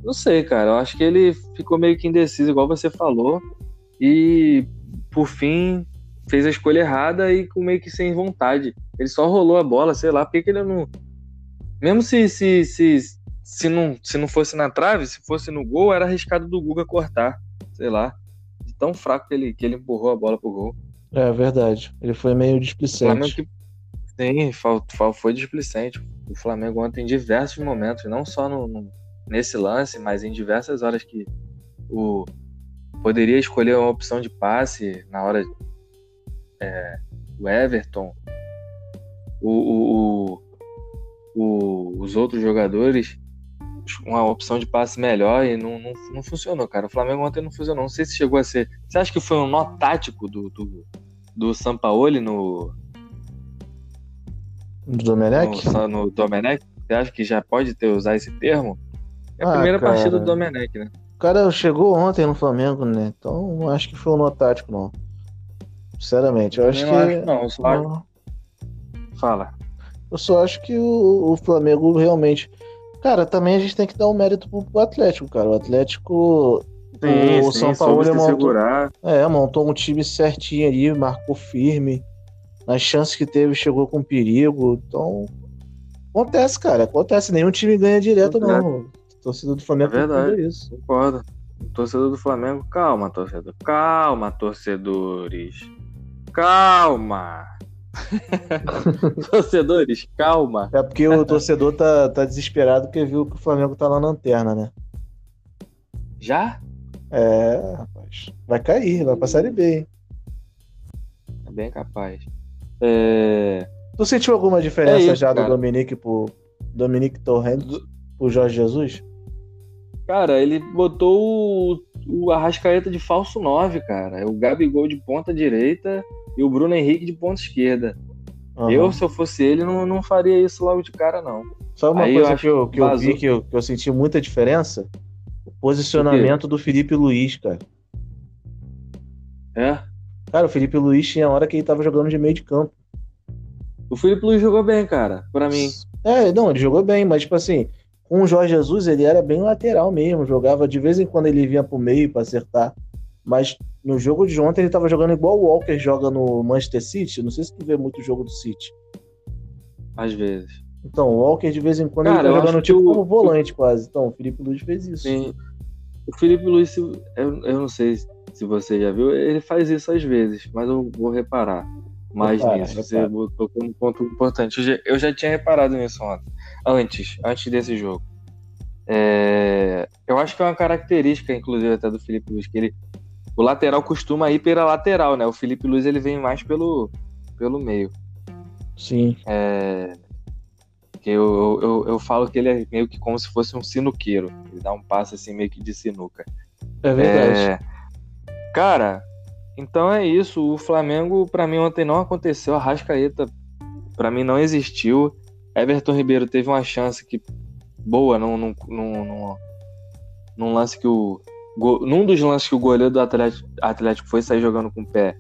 não, sei, cara. Eu acho que ele ficou meio que indeciso, igual você falou. E, por fim, fez a escolha errada e com meio que sem vontade. Ele só rolou a bola, sei lá, porque que ele não. Mesmo se, se, se, se, não, se não fosse na trave, se fosse no gol, era arriscado do Guga cortar. Sei lá tão fraco que ele, que ele empurrou a bola pro gol. É verdade. Ele foi meio displicente. Que... Sim, foi displicente. O Flamengo ontem em diversos momentos, não só no, no, nesse lance, mas em diversas horas que o poderia escolher uma opção de passe na hora é, o Everton, o, o, o, os outros jogadores uma opção de passe melhor e não, não, não, funcionou, cara. O Flamengo ontem não funcionou. Não sei se chegou a ser. Você acha que foi um nó tático do, do, do Sampaoli no. Do Domenech? No, no Domenech? Você acha que já pode ter usar esse termo? É a ah, primeira cara. partida do Domenech, né? O cara chegou ontem no Flamengo, né? Então não acho que foi um nó tático, não. Sinceramente, eu, eu acho que. Acho, não, eu só acho... Fala. Eu só acho que o, o Flamengo realmente Cara, também a gente tem que dar um mérito pro, pro Atlético, cara. O Atlético. Sim, o sim, São Paulo montou, segurar. É, montou um time certinho ali, marcou firme. Nas chances que teve, chegou com perigo. Então. Acontece, cara. Acontece. Nenhum time ganha direto, não. Torcedor do Flamengo é verdade. isso. Concordo. Torcedor do Flamengo, calma, torcedor. Calma, torcedores. Calma. Torcedores, calma. É porque o torcedor tá, tá desesperado porque viu que o Flamengo tá lá na lanterna, né? Já? É, rapaz. Vai cair, vai pra Série B, hein? É bem capaz. É... Tu sentiu alguma diferença é isso, já cara. do Dominique pro Dominique Torrent pro Jorge Jesus? Cara, ele botou o, o Arrascaeta de falso 9, cara. O Gabigol de ponta direita e o Bruno Henrique de ponta esquerda. Uhum. Eu, se eu fosse ele, não, não faria isso logo de cara, não. Só uma Aí coisa eu que, eu, que eu vi que eu, que eu senti muita diferença? O posicionamento o do Felipe Luiz, cara. É? Cara, o Felipe Luiz tinha hora que ele tava jogando de meio de campo. O Felipe Luiz jogou bem, cara, pra mim. É, não, ele jogou bem, mas tipo assim, com o Jorge Jesus ele era bem lateral mesmo, jogava de vez em quando ele vinha pro meio para acertar. Mas no jogo de ontem ele tava jogando igual o Walker joga no Manchester City. Não sei se tu vê muito o jogo do City. Às vezes. Então, o Walker de vez em quando Cara, ele tá jogando tipo como volante quase. Então, o Felipe Luiz fez isso. Sim. O Felipe Luiz, eu, eu não sei se você já viu, ele faz isso às vezes, mas eu vou reparar mais repara, nisso. Repara. Você tocou um ponto importante. Eu já, eu já tinha reparado nisso ontem. Antes, antes desse jogo. É, eu acho que é uma característica, inclusive, até do Felipe Luiz, que ele o lateral costuma ir pela lateral, né? O Felipe Luiz ele vem mais pelo, pelo meio. Sim. É, que eu, eu, eu falo que ele é meio que como se fosse um sinuqueiro. Ele dá um passe assim meio que de sinuca. É verdade. É, cara, então é isso. O Flamengo, para mim, ontem não aconteceu. A Rascaeta, para mim, não existiu. Everton Ribeiro teve uma chance que boa num, num, num, num lance que o num dos lances que o goleiro do Atlético, Atlético foi sair jogando com o pé,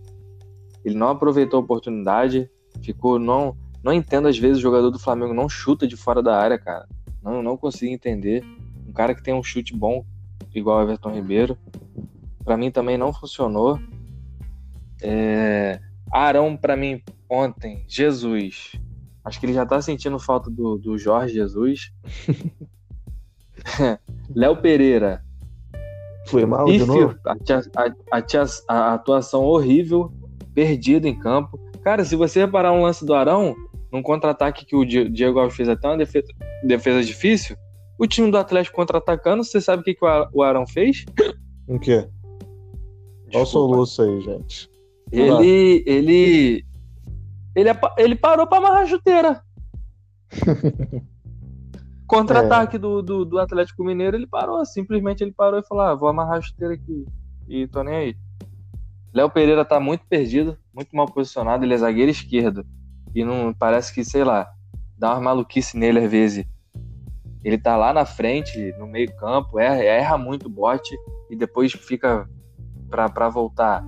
ele não aproveitou a oportunidade, ficou não não entendo às vezes o jogador do Flamengo não chuta de fora da área, cara. Não não consigo entender. Um cara que tem um chute bom igual o Everton Ribeiro, para mim também não funcionou. É... Arão para mim ontem, Jesus. Acho que ele já tá sentindo falta do, do Jorge Jesus. Léo Pereira, foi mal e, de novo? A, a, a, a, atuação horrível, perdido em campo. Cara, se você reparar um lance do Arão, num contra-ataque que o Diego Alves fez até uma defesa, defesa difícil, o time do Atlético contra-atacando, você sabe o que, que o Arão fez? O quê? Olha o soluço aí, gente. Ele, ele, ele, ele parou para amarrar a chuteira. Contra-ataque é. do, do, do, Atlético Mineiro, ele parou. Simplesmente ele parou e falou: ah, vou amarrar a chuteira aqui. E tô nem aí. Léo Pereira tá muito perdido, muito mal posicionado. Ele é zagueiro esquerdo. e não parece que, sei lá, dá uma maluquice nele às vezes. Ele tá lá na frente, no meio campo, erra, erra muito o bote e depois fica pra, pra voltar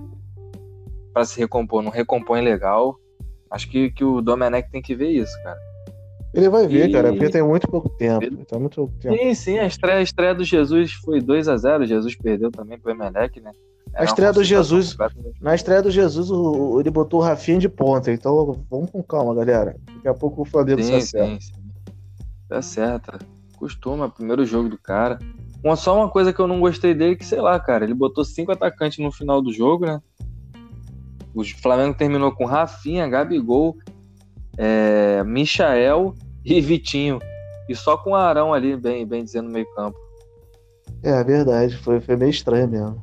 para se recompor, não recompõe legal. Acho que, que o Domenech tem que ver isso, cara. Ele vai ver, e... cara, porque tem muito pouco tempo. Ele... Tá muito pouco tempo. Sim, sim, a estreia, a estreia do Jesus foi 2 a 0 Jesus perdeu também pro Emelec, né? Era a estreia do Jesus. Na estreia do Jesus, o, ele botou o Rafinha de ponta. Então vamos com calma, galera. Daqui a pouco o Flamengo sim, se acerta. Sim, sim. Tá certo. Costuma, primeiro jogo do cara. Uma, só uma coisa que eu não gostei dele, que sei lá, cara, ele botou cinco atacantes no final do jogo, né? O Flamengo terminou com Rafinha, Gabigol, é, Michael e Vitinho. E só com o Arão ali, bem, bem dizendo, no meio campo. É, verdade. Foi, foi meio estranho mesmo.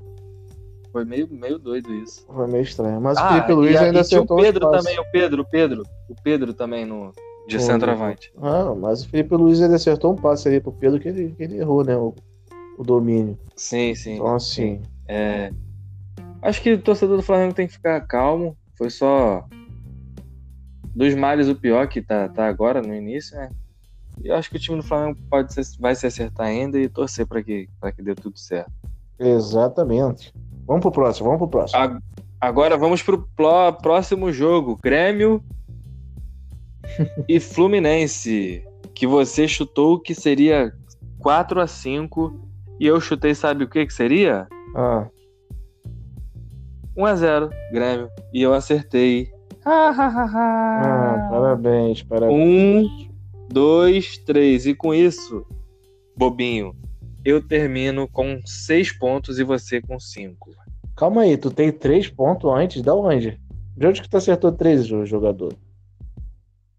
Foi meio, meio doido isso. Foi meio estranho. Mas ah, o Felipe Luiz ainda acertou o Pedro também, o Pedro, o Pedro. O Pedro também no, de centroavante. Ah, mas o Felipe Luiz ele acertou um passe ali pro Pedro que ele, que ele errou, né? O, o domínio. Sim, sim. Então, assim. É, Acho que o torcedor do Flamengo tem que ficar calmo. Foi só dos males o pior que tá, tá agora no início, né? E eu acho que o time do Flamengo pode ser, vai se acertar ainda e torcer para que, pra que dê tudo certo. Exatamente. Vamos pro próximo, vamos pro próximo. Agora vamos pro próximo jogo. Grêmio e Fluminense. Que você chutou que seria 4 a 5 e eu chutei, sabe o que que seria? Ah. 1x0, Grêmio. E eu acertei. ah, parabéns, parabéns. Um, dois, três. E com isso, bobinho, eu termino com seis pontos e você com cinco. Calma aí, tu tem três pontos antes? Da onde? De onde que tu acertou três, jogador?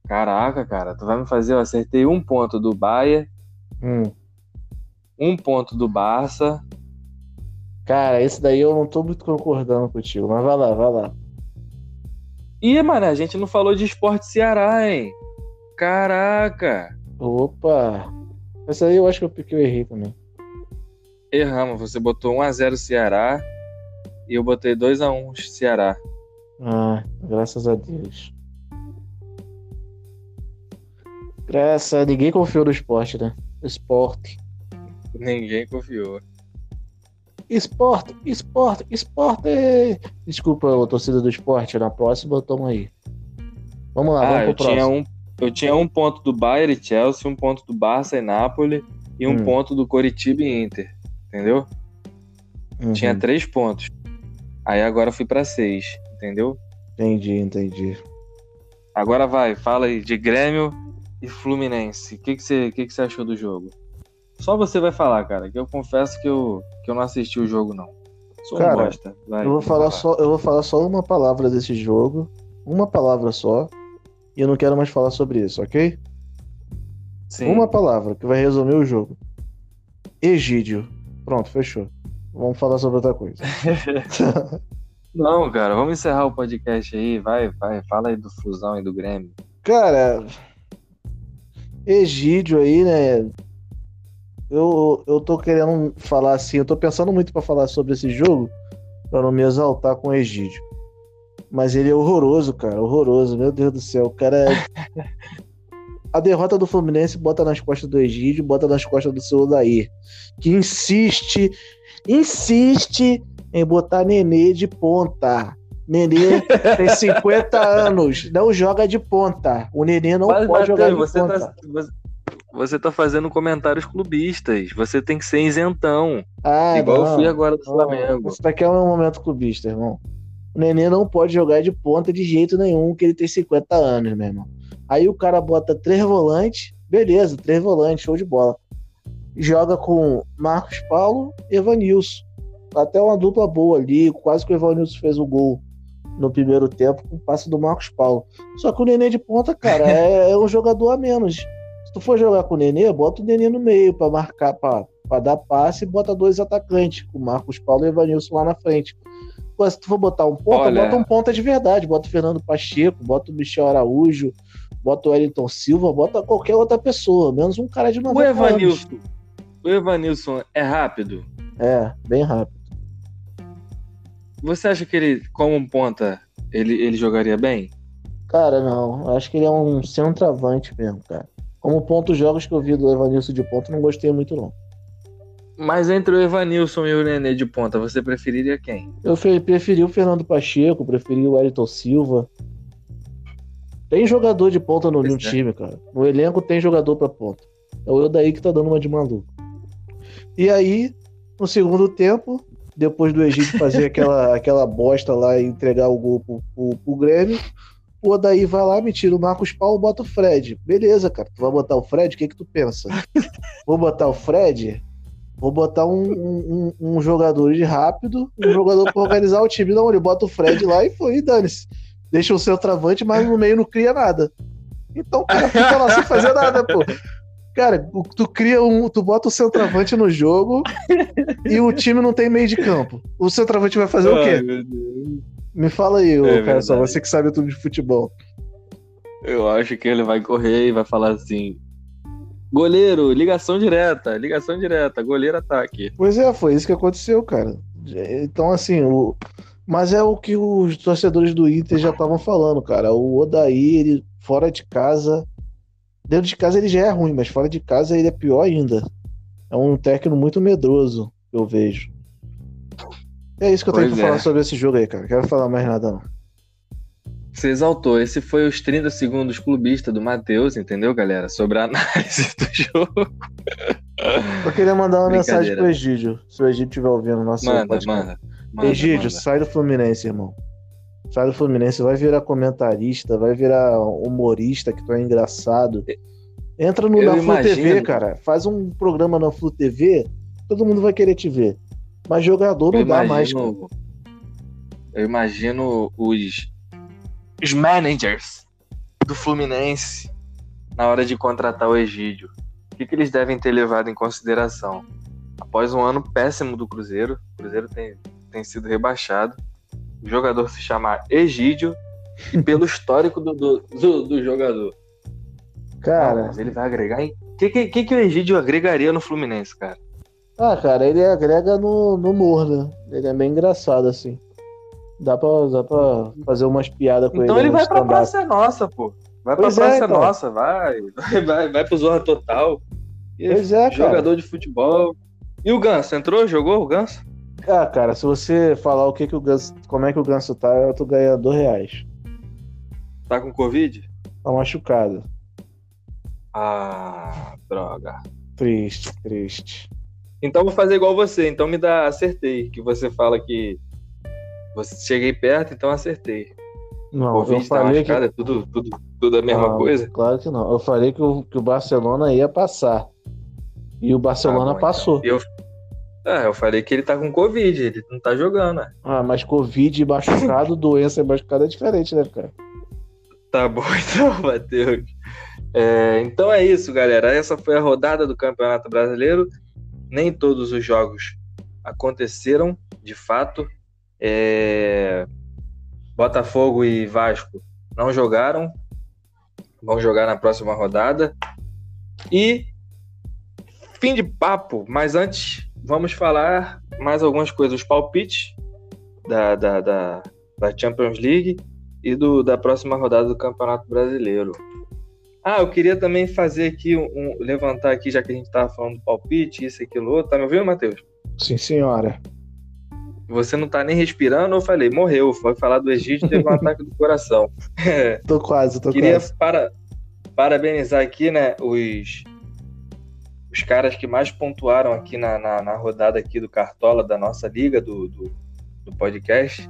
Caraca, cara, tu vai me fazer, eu acertei um ponto do Bahia, hum. um ponto do Barça, Cara, esse daí eu não tô muito concordando contigo, mas vai lá, vai lá. Ih, mano, a gente não falou de esporte Ceará, hein? Caraca! Opa! Essa aí eu acho que eu, eu errei também. Erramos, você botou 1x0 Ceará e eu botei 2x1 Ceará. Ah, graças a Deus. Graças, ninguém confiou no esporte, né? Esporte. Ninguém confiou. Esporte, esporte, esporte. Desculpa, a torcida do esporte. Na próxima, toma aí. Vamos lá, ah, vamos eu pro tinha um Eu tinha um ponto do Bayern e Chelsea, um ponto do Barça e Nápoles e um hum. ponto do Coritiba e Inter. Entendeu? Uhum. Tinha três pontos. Aí agora fui para seis, entendeu? Entendi, entendi. Agora vai, fala aí de Grêmio e Fluminense. O que, que, você, que, que você achou do jogo? Só você vai falar, cara, que eu confesso que eu, que eu não assisti o jogo, não. Sou cara, um bosta. Vai, eu, vou falar, falar, Só, eu vou falar só uma palavra desse jogo. Uma palavra só. E eu não quero mais falar sobre isso, ok? Sim. Uma palavra que vai resumir o jogo. Egídio. Pronto, fechou. Vamos falar sobre outra coisa. não, cara, vamos encerrar o podcast aí. Vai, vai, fala aí do Fusão e do Grêmio. Cara, Egídio aí, né? Eu, eu tô querendo falar assim, eu tô pensando muito para falar sobre esse jogo, para não me exaltar com o Egídio. Mas ele é horroroso, cara, horroroso, meu Deus do céu. O cara é... A derrota do Fluminense bota nas costas do Egídio, bota nas costas do seu Odair, que insiste, insiste em botar Nenê de ponta. Nenê tem 50 anos, não joga de ponta. O Nenê não Mas, pode Mateus, jogar de você ponta. Tá, você, você tá fazendo comentários clubistas. Você tem que ser isentão. Ah, igual não, eu fui agora do não, Flamengo. Isso daqui é um momento clubista, irmão. O Nenê não pode jogar de ponta de jeito nenhum, que ele tem 50 anos, meu irmão. Aí o cara bota três volantes, beleza, três volantes, show de bola. Joga com Marcos Paulo e Evanilson. Até uma dupla boa ali, quase que o Evanilson fez o gol no primeiro tempo com o passe do Marcos Paulo. Só que o Nenê de ponta, cara, é, é um jogador a menos. Se tu for jogar com o Nenê, bota o Nenê no meio para marcar, para dar passe e bota dois atacantes, com o Marcos Paulo e o Evanilson lá na frente. Pô, se tu for botar um ponta, Olha... bota um ponta de verdade. Bota o Fernando Pacheco, bota o Michel Araújo, bota o Wellington Silva, bota qualquer outra pessoa, menos um cara de 90 o Evanilson, anos. O Evanilson é rápido? É, bem rápido. Você acha que ele, como um ponta, ele, ele jogaria bem? Cara, não. Acho que ele é um centroavante mesmo, cara. Como pontos jogos que eu vi do Evanilson de ponta, não gostei muito, não. Mas entre o Evanilson e o Nenê de ponta, você preferiria quem? Eu preferi o Fernando Pacheco, preferi o Wellington Silva. Tem jogador de ponta no, no time, cara. No elenco tem jogador pra ponta. É o daí que tá dando uma de maluco. E aí, no segundo tempo, depois do Egito fazer aquela, aquela bosta lá e entregar o gol pro, pro, pro Grêmio, o Odaí vai lá, me tira o Marcos Paulo, bota o Fred. Beleza, cara. Tu vai botar o Fred? O que que tu pensa? Vou botar o Fred? Vou botar um, um, um jogador de rápido, um jogador pra organizar o time. Não, ele bota o Fred lá e foi, dane-se. Deixa o seu travante, mas no meio não cria nada. Então, cara, fica lá sem fazer nada, pô. Cara, tu cria um. Tu bota o centroavante no jogo e o time não tem meio de campo. O centroavante vai fazer Ai, o quê? Me fala aí, é cara, só você que sabe tudo de futebol. Eu acho que ele vai correr e vai falar assim: Goleiro, ligação direta, ligação direta, goleiro ataque. Pois é, foi isso que aconteceu, cara. Então, assim, o... mas é o que os torcedores do Inter já estavam falando, cara. O Odaí, ele fora de casa. Dentro de casa ele já é ruim, mas fora de casa ele é pior ainda. É um técnico muito medroso, eu vejo. É isso que eu tenho que é. falar sobre esse jogo aí, cara. Quero falar mais nada, não. Você exaltou. Esse foi os 30 segundos clubista do Matheus, entendeu, galera? Sobre a análise do jogo. Eu queria mandar uma mensagem pro Egídio, se o Egídio estiver ouvindo o nosso manda, podcast. Manda, manda, Egídio, manda. sai do Fluminense, irmão. Sai do Fluminense, vai virar comentarista, vai virar humorista, que tu é engraçado. Entra no, na Flu TV, cara. Faz um programa na Flu TV, todo mundo vai querer te ver. Mas jogador não eu dá imagino, mais. Cara. Eu imagino os os managers do Fluminense na hora de contratar o Egídio? O que, que eles devem ter levado em consideração? Após um ano péssimo do Cruzeiro, o Cruzeiro tem, tem sido rebaixado, o jogador se chamar Egídio e pelo histórico do, do, do, do jogador. Cara. Não, ele vai agregar em. O que, que, que o Egídio agregaria no Fluminense, cara? Ah, cara, ele agrega no, no humor, né? Ele é bem engraçado, assim. Dá pra, dá pra fazer umas piadas com então ele. Então ele vai pra Praça Nossa, pô. Vai pois pra é, Praça então. Nossa, vai. Vai, vai, vai pro Zorra Total. Pois é, Jogador cara. de futebol. E o Ganso, entrou? Jogou o Ganso? Ah, cara, se você falar o que que o Ganso, como é que o Ganso tá, eu tô ganhando dois reais. Tá com Covid? Tá machucado. Ah, droga. Triste, triste. Então vou fazer igual você. Então me dá, acertei. Que você fala que você cheguei perto, então acertei. Não, Covid eu falei que... é tudo, tudo, tudo a mesma não, coisa? Claro que não. Eu falei que o, que o Barcelona ia passar. E o Barcelona ah, bom, passou. Então. Eu, é, eu falei que ele tá com Covid, ele não tá jogando, né? Ah, mas Covid e machucado, doença e machucado é diferente, né, cara? Tá bom então, Matheus. É, então é isso, galera. Essa foi a rodada do Campeonato Brasileiro. Nem todos os jogos aconteceram, de fato. É... Botafogo e Vasco não jogaram. Vão jogar na próxima rodada. E fim de papo, mas antes vamos falar mais algumas coisas. Os palpites da, da, da, da Champions League e do, da próxima rodada do Campeonato Brasileiro. Ah, eu queria também fazer aqui um, levantar aqui, já que a gente estava falando do palpite, isso e aquilo outro. Tá me ouvindo, Matheus? Sim, senhora. Você não tá nem respirando, eu falei, morreu. Foi falar do Egito teve um ataque do coração. tô quase, tô Queria quase. Para, parabenizar aqui, né, os, os caras que mais pontuaram aqui na, na, na rodada aqui do Cartola da nossa liga, do, do, do podcast.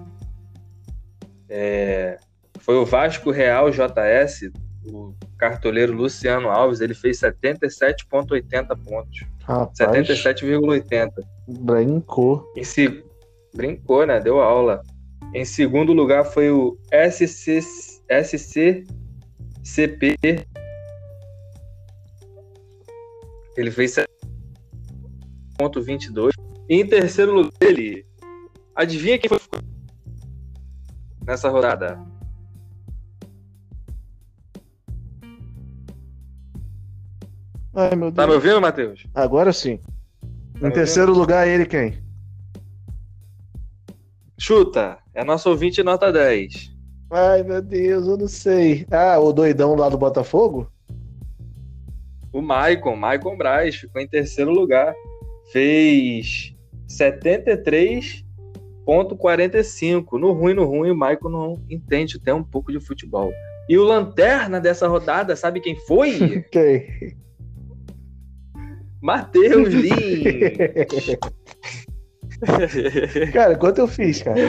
É, foi o Vasco Real JS, o cartoleiro Luciano Alves, ele fez 77,80 pontos. 77,80. Brincou. Em, se, brincou, né? Deu aula. Em segundo lugar foi o SC, SCCP. Ele fez 7.22. E em terceiro lugar, ele. Adivinha quem foi nessa rodada? Ai, meu tá Deus. Tá me ouvindo, Matheus? Agora sim. Tá em terceiro ouvindo? lugar, ele quem? Chuta, é nosso ouvinte nota 10. Ai, meu Deus, eu não sei. Ah, o doidão lá do Botafogo? O Maicon, Maicon Braz, ficou em terceiro lugar. Fez 73,45. No ruim, no ruim, o Maicon não entende até um pouco de futebol. E o lanterna dessa rodada, sabe quem foi? Quem? Matheus Lins. cara, quanto eu fiz, cara?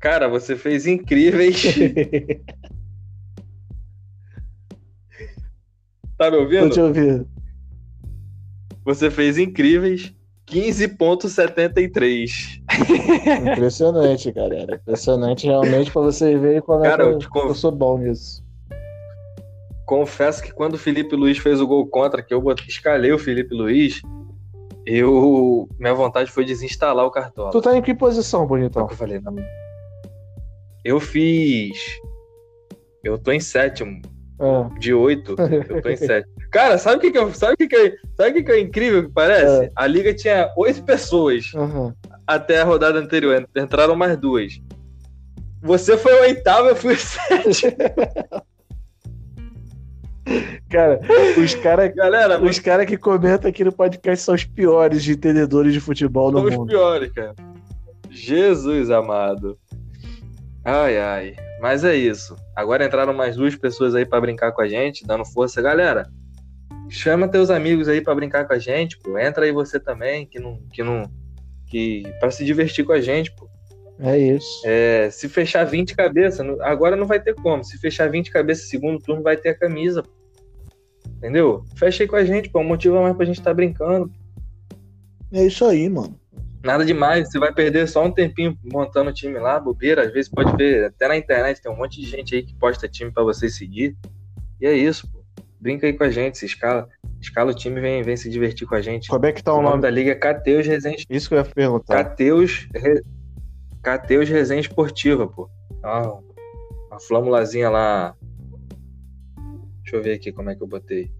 Cara, você fez incríveis. tá me ouvindo? Tô te ouvindo. Você fez incríveis 15,73. Impressionante, galera. Impressionante realmente pra vocês verem como Cara, é que eu conf- eu sou bom nisso. Confesso que quando o Felipe Luiz fez o gol contra, que eu escalei o Felipe Luiz, eu. Minha vontade foi desinstalar o cartola. Tu tá em que posição, bonitão? que eu falei, não. Eu fiz. Eu tô em sétimo. Ah, De oito, eu tô em sétimo. Cara, sabe o que, que, eu, sabe o que, que, é, sabe que, que é incrível que parece? É. A liga tinha oito pessoas aham. até a rodada anterior. Entraram mais duas. Você foi o oitavo, eu fui o sétimo. Cara, os caras Galera, os cara que comentam aqui no podcast são os piores de entendedores de futebol no São os mundo. piores, cara. Jesus amado. Ai, ai. Mas é isso. Agora entraram mais duas pessoas aí pra brincar com a gente, dando força. Galera, chama teus amigos aí pra brincar com a gente, pô. Entra aí você também, que não. Que não que para se divertir com a gente, pô. É isso. É, se fechar 20 cabeças, agora não vai ter como. Se fechar 20 cabeças segundo turno, vai ter a camisa. pô. Entendeu? Fecha aí com a gente, pô. Um motivo a mais pra gente estar brincando. É isso aí, mano. Nada demais, você vai perder só um tempinho montando o time lá, bobeira. Às vezes pode ver, até na internet tem um monte de gente aí que posta time pra você seguir. E é isso, pô. Brinca aí com a gente, se escala, escala o time e vem, vem se divertir com a gente. Como é que tá O o nome nome? da liga é Cateus Resenha, Isso que eu ia perguntar. Cateus, Re... Cateus Resenha Esportiva, pô. Ah, uma flâmulazinha lá. Deixa eu ver aqui como é que eu botei.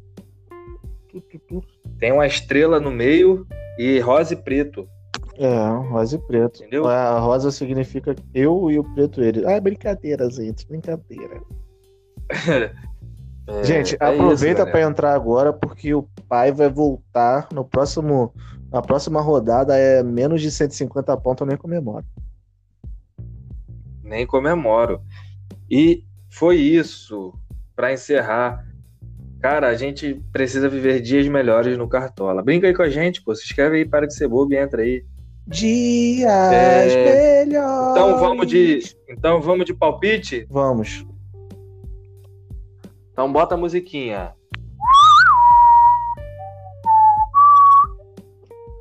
Tem uma estrela no meio e rosa e preto. É, rosa e preto. Entendeu? A rosa significa eu e o preto ele. Ah, brincadeira, gente. Brincadeira. É, Gente, é aproveita galera. entrar agora, porque o pai vai voltar no próximo. Na próxima rodada é menos de 150 pontos, eu nem comemoro. nem comemoro. E foi isso. Pra encerrar, cara, a gente precisa viver dias melhores no Cartola. Brinca aí com a gente, pô. Se inscreve aí, para de ser bobo e entra aí. Dias É, melhores. Então vamos de, então vamos de palpite. Vamos. Então bota a musiquinha.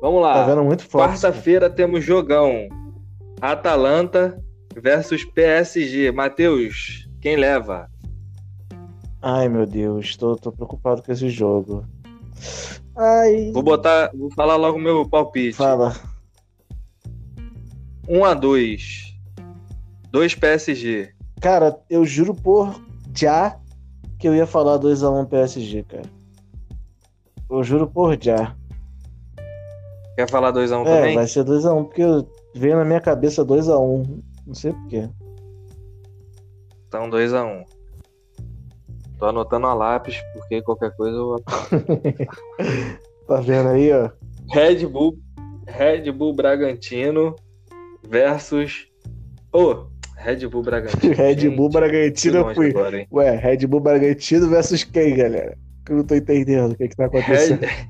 Vamos lá. Tá vendo muito forte. Quarta-feira temos jogão. Atalanta versus PSG. Matheus, quem leva? Ai, meu Deus, tô, tô preocupado com esse jogo. Ai. Vou botar, vou falar logo o meu palpite. Fala. 1 a 2. 2 PSG. Cara, eu juro por já que eu ia falar 2x1 PSG, cara. Eu juro por já. Quer falar 2 a 1 É, também? vai ser 2x1, porque veio na minha cabeça 2x1. Não sei porquê. Então 2 a 1. Tô anotando a lápis porque qualquer coisa eu Tá vendo aí, ó? Red Bull, Red Bull Bragantino versus Ô, Red Bull Bragantino. Red Bull Gente, Bragantino eu fui. agora? Ué, Red Bull Bragantino versus quem, galera? Que eu não tô entendendo o que que tá acontecendo. Red-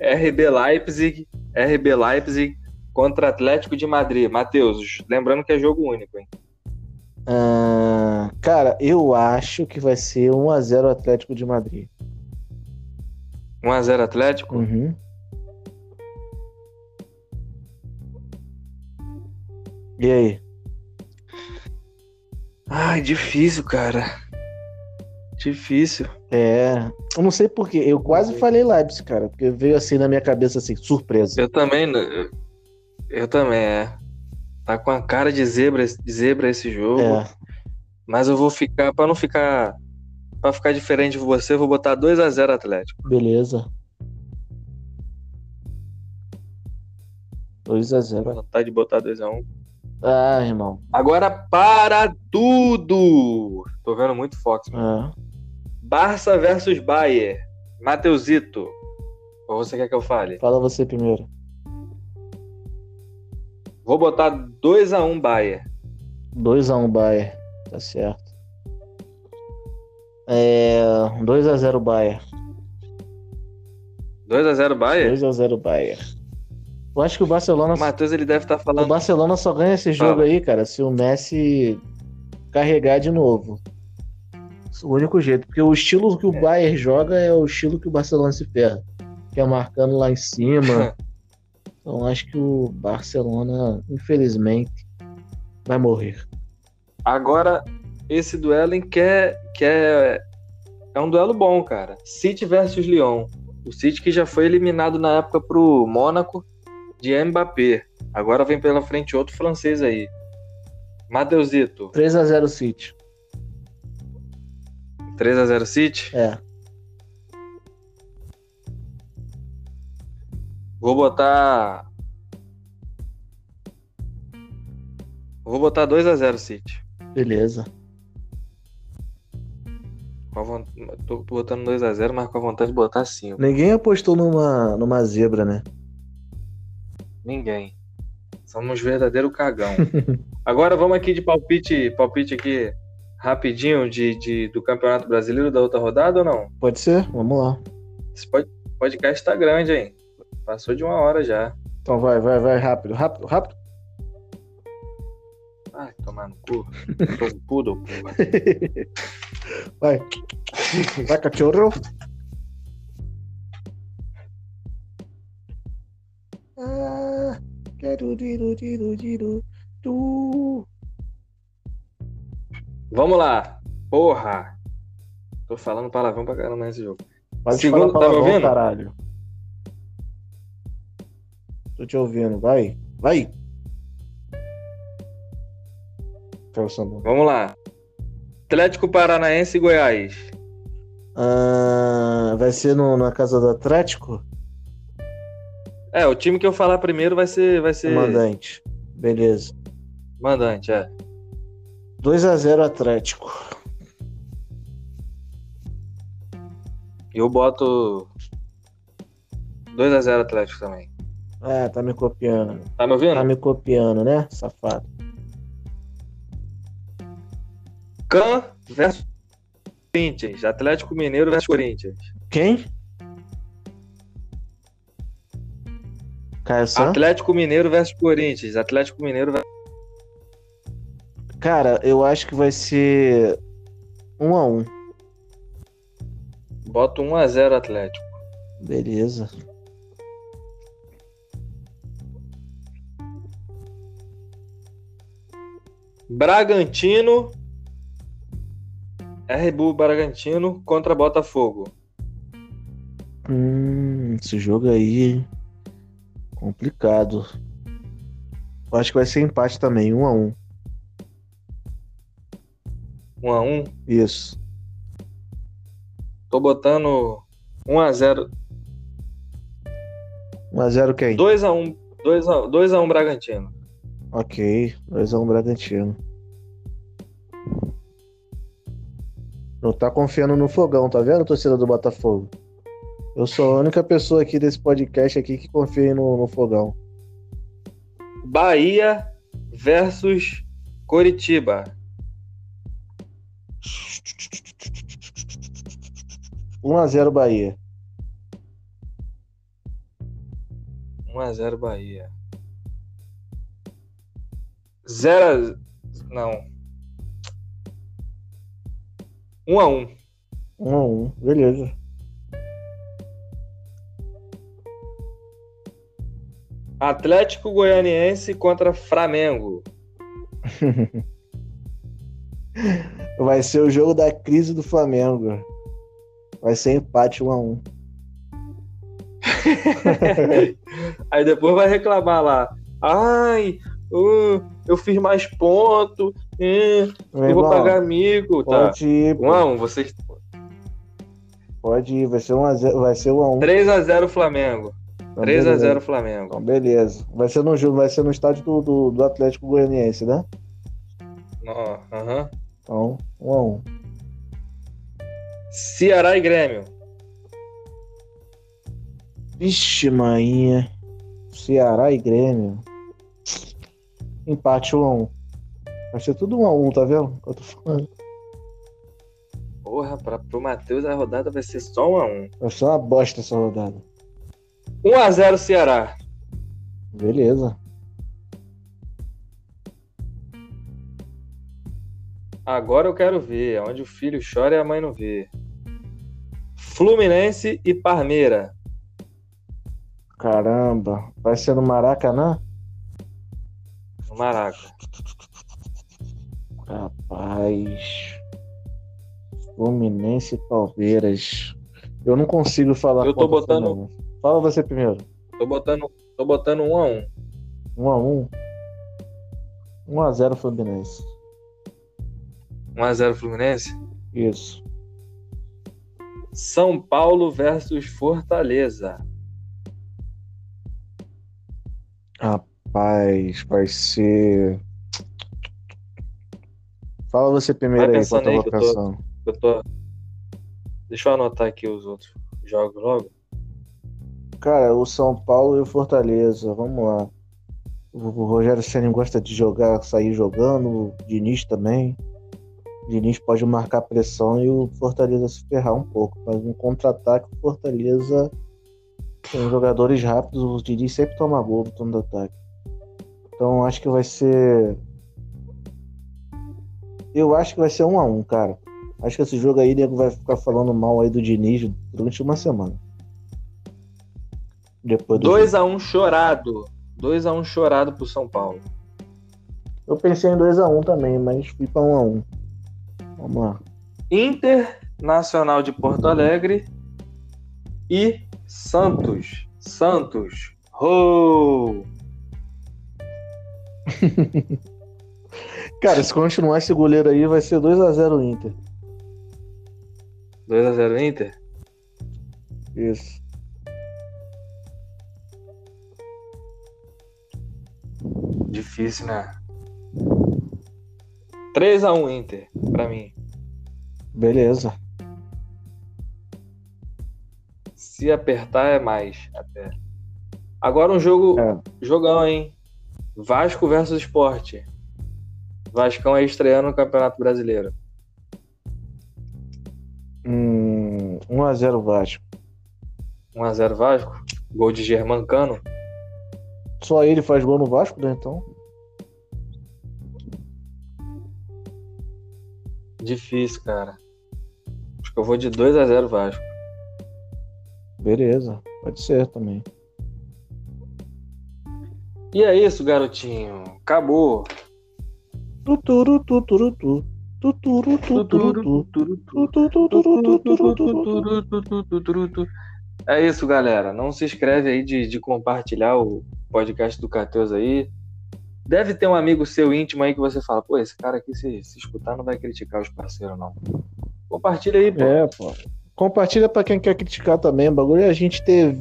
RB Leipzig, RB Leipzig contra Atlético de Madrid. Matheus, lembrando que é jogo único, hein? Ah, cara, eu acho que vai ser 1x0 Atlético de Madrid. 1x0 Atlético. Uhum. E aí? Ai, difícil, cara. Difícil. É. Eu não sei porquê. Eu quase falei Leipzig, cara. Porque veio assim na minha cabeça assim, surpresa. Eu também. Eu também, é. Tá com a cara de zebra, de zebra esse jogo. É. Mas eu vou ficar, pra não ficar. Pra ficar diferente de você, eu vou botar 2x0 Atlético. Beleza. 2x0. Vontade de botar 2x1. Ah, irmão. Agora para tudo! Tô vendo muito Fox. Mano. É. Barça versus Bayern. Mateusito. Ou você quer que eu fale? Fala você primeiro. Vou botar 2x1 um Bayern. 2x1 um Bayern. Tá certo. É. 2x0 Bayern. 2x0 Bayern? 2x0 Bayern. Eu acho que o Barcelona. O Matheus ele deve estar tá falando. O Barcelona só ganha esse jogo Fala. aí, cara, se o Messi carregar de novo. O único jeito. Porque o estilo que o é. Bayern joga é o estilo que o Barcelona se ferra. Que é marcando lá em cima. então acho que o Barcelona, infelizmente, vai morrer. Agora, esse duelo em que é, que é, é um duelo bom, cara. City versus Lyon. O City que já foi eliminado na época pro Mônaco de Mbappé. Agora vem pela frente outro francês aí. Mateusito. 3x0 City. 3x0 City? É. Vou botar. Vou botar 2x0 City. Beleza. Tô botando 2x0, mas com a vontade de botar 5. Ninguém apostou numa, numa zebra, né? Ninguém. Somos verdadeiro cagão. Agora vamos aqui de palpite, palpite aqui rapidinho de, de, do Campeonato Brasileiro da outra rodada ou não? Pode ser, vamos lá. Esse podcast tá grande, hein? Passou de uma hora já. Então vai, vai, vai, rápido, rápido, rápido. Ai, tomar no cu. Tô um poodle, porra. Vai. Vai, cachorro. Ah, quero diru, diru, diru, tu. Vamos lá. Porra. Tô falando palavrão pra caramba nesse jogo. Pode Segundo, falar palavrão, tá me ouvindo? caralho. Tô te ouvindo. Vai. Vai. Vamos lá. Atlético Paranaense e Goiás. Ah, vai ser no, na casa do Atlético? É, o time que eu falar primeiro vai ser. Vai ser... Mandante. Beleza. Mandante, é. 2x0 Atlético. Eu boto 2x0 Atlético também. É, tá me copiando. Tá me ouvindo? Tá me copiando, né, safado? Can versus Corinthians. Atlético Mineiro versus Corinthians. Quem? Caio Atlético Mineiro versus Corinthians. Atlético Mineiro versus... Cara, eu acho que vai ser 1 a 1 Bota 1 a 0 Atlético. Beleza. Bragantino RB Bragantino contra Botafogo. Hum, esse jogo aí complicado. Eu acho que vai ser empate também, um a um. Um a um? Isso. Tô botando 1 a 0. 1 a 0 quem? 2 a 1. 2 a 2 a 1 Bragantino. OK, 2 a 1 Bragantino. Não tá confiando no fogão, tá vendo, torcida do Botafogo? Eu sou a única pessoa aqui desse podcast aqui que confia no, no fogão. Bahia versus Coritiba. 1x0 Bahia. 1x0 Bahia. 0 Não. 1x1. 1x1, beleza. Atlético Goianiense contra Flamengo. Vai ser o jogo da crise do Flamengo. Vai ser empate 1 a 1 Aí depois vai reclamar lá. Ai, uh, eu fiz mais ponto. Uh, eu vou pagar amigo. Tá. Pode ir. 1 a 1 vocês. Pode ir, vai ser 1 a 0, vai ser 1 a 1. 3 a 0 Flamengo. Então, 3x0 beleza. Flamengo. Então, beleza. Vai ser no, vai ser no estádio do, do, do Atlético Goianiense, né? Aham. Então, 1 a 1 Ceará e Grêmio. Vixe, maninha. Ceará e Grêmio. Empate 1 a 1 Vai ser tudo 1 a 1 tá vendo? que Eu tô falando. Porra, pra, pro Matheus a rodada vai ser só 1x1. Vai ser uma bosta essa rodada. 1x0 Ceará. Beleza. Agora eu quero ver. é Onde o filho chora e a mãe não vê. Fluminense e Parmeira. Caramba. Vai ser no Maracanã? Maraca. Rapaz. Fluminense e Palmeiras. Eu não consigo falar. Eu tô botando-. Fala você primeiro. Tô botando, tô botando 1x1. 1x1. 1x0 Fluminense. 1x0 Fluminense. Isso. São Paulo versus Fortaleza. Rapaz, vai ser. Fala você primeiro aí, enquanto eu vou eu tô-. Eu tô. Deixa eu anotar aqui os outros jogos logo. Cara, o São Paulo e o Fortaleza, vamos lá. O Rogério Ceni gosta de jogar, sair jogando, o Diniz também. O Diniz pode marcar pressão e o Fortaleza se ferrar um pouco. Mas um contra-ataque, o Fortaleza tem jogadores rápidos, o Diniz sempre toma gol do turno do ataque. Então acho que vai ser. Eu acho que vai ser um a um, cara. Acho que esse jogo aí, nego vai ficar falando mal aí do Diniz durante uma semana. Depois do 2x1 chorado. 2x1 chorado pro São Paulo. Eu pensei em 2x1 também, mas fui pra 1x1. Vamos lá. Internacional de Porto Alegre e Santos. Santos. Ho! Cara, se continuar esse goleiro aí, vai ser 2x0 Inter. 2x0 Inter. Isso. Difícil, né? 3x1 Inter, pra mim. Beleza. Se apertar é mais até. Agora um jogo, É. jogão, hein? Vasco versus Sport. Vascão é estreando no Campeonato Brasileiro. Hum, 1x0 Vasco. 1x0 Vasco. Gol de Germancano. Só ele faz gol no Vasco, né? Então. Difícil, cara. Acho que eu vou de 2x0 Vasco. Beleza. Pode ser também. E é isso, garotinho. Acabou. Tuturu, tuturu, tu. Tuturu, tuturu, tu. Tuturu, tuturu, tu. É isso, galera. Não se escreve aí de, de compartilhar o podcast do Cateus aí. Deve ter um amigo seu íntimo aí que você fala, pô, esse cara aqui, se, se escutar, não vai criticar os parceiros, não. Compartilha aí, pô. É, pô. Compartilha pra quem quer criticar também. O bagulho é a gente ter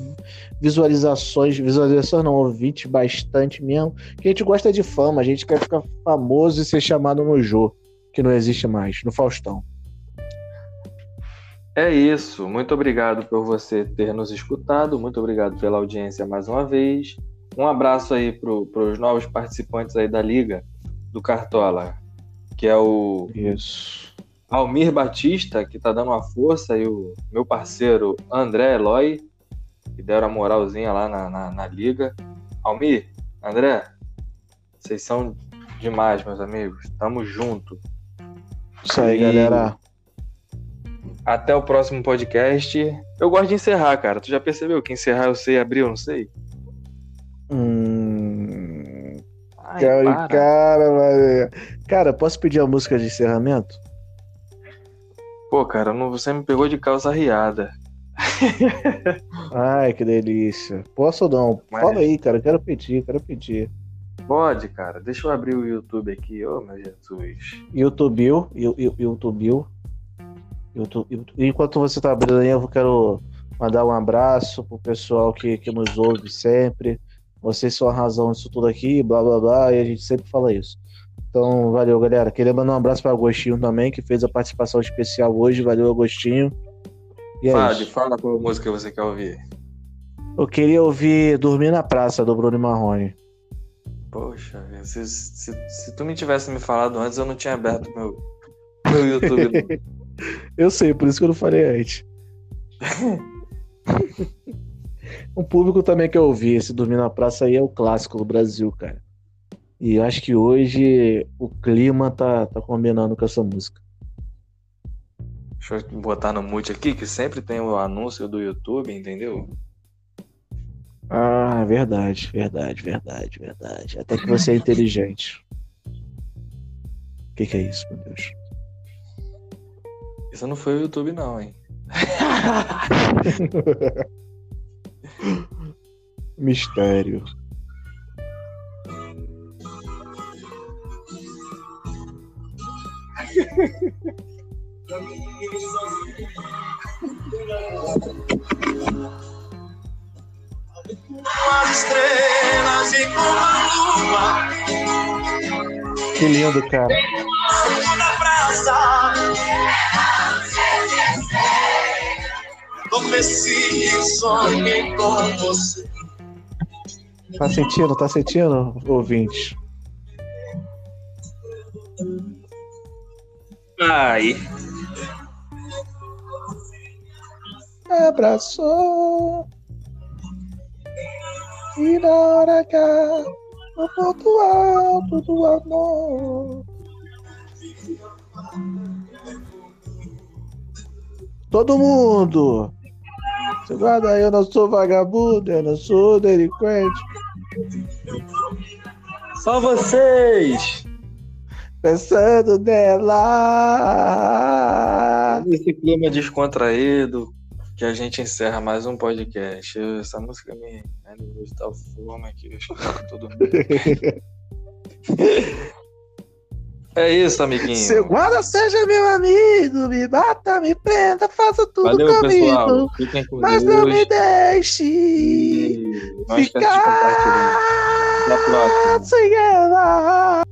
visualizações, visualizações não, ouvintes bastante mesmo. Que a gente gosta de fama, a gente quer ficar famoso e ser chamado no Jô, que não existe mais, no Faustão. É isso. Muito obrigado por você ter nos escutado. Muito obrigado pela audiência mais uma vez. Um abraço aí para os novos participantes aí da Liga do Cartola, que é o Isso. Almir Batista, que tá dando uma força, e o meu parceiro André Eloy, que deram a moralzinha lá na, na, na liga. Almir, André, vocês são demais, meus amigos. Tamo junto. Isso aí, E- galera. Até o próximo podcast. Eu gosto de encerrar, cara. Tu já percebeu que encerrar eu sei, abrir eu não sei? Hum... Ai, Cara, para. cara, cara, posso pedir a música de encerramento? Pô, cara, não- você me pegou de calça riada. Ai, que delícia. Posso ou não? Mas- Fala aí, cara. Quero pedir, quero pedir. Pode, cara. Deixa eu abrir o YouTube aqui. Ô, meu Jesus. YouTube, YouTube, YouTube. YouTube, Enquanto você tá abrindo aí, eu quero mandar um abraço pro pessoal que, que nos ouve sempre. Vocês são a razão disso tudo aqui, blá blá blá, e a gente sempre fala isso. Então, valeu, galera. Queria mandar um abraço para Agostinho também, que fez a participação especial hoje. Valeu, Agostinho. E é isso. fala qual música você quer ouvir. Eu queria ouvir Dormir na Praça, do Bruno Marrone. Poxa, se, se, se, tu me tivesse me falado antes, eu não tinha aberto meu, meu YouTube. eu sei, por isso que eu não falei antes. um público também que eu ouvi, esse Dormir na Praça aí é o clássico do Brasil, cara. E acho que hoje o clima tá, tá combinando com essa música. Deixa eu botar no mute aqui, que sempre tem o anúncio do YouTube, entendeu? Ah, verdade, verdade, verdade, verdade. Até que você é inteligente. O que, que é isso, meu Deus? Isso não foi o YouTube, não, hein? Mistério. Que lindo, cara. Tá sentindo, tá sentindo, ouvinte? Ai. Abraçou. E na hora H, no ponto alto do amor. Todo mundo! Você guarda, eu não sou vagabundo, eu não sou delinquente. Só vocês! Pensando nela! Esse clima descontraído, que a gente encerra mais um podcast. Essa música me animou de tal forma que eu escuto todo mundo. É isso, amiguinho. Seu guarda seja meu amigo, me bata, me prenda, faça tudo Valeu, comigo. Mas Deus. não me deixe e... ficar sem ela.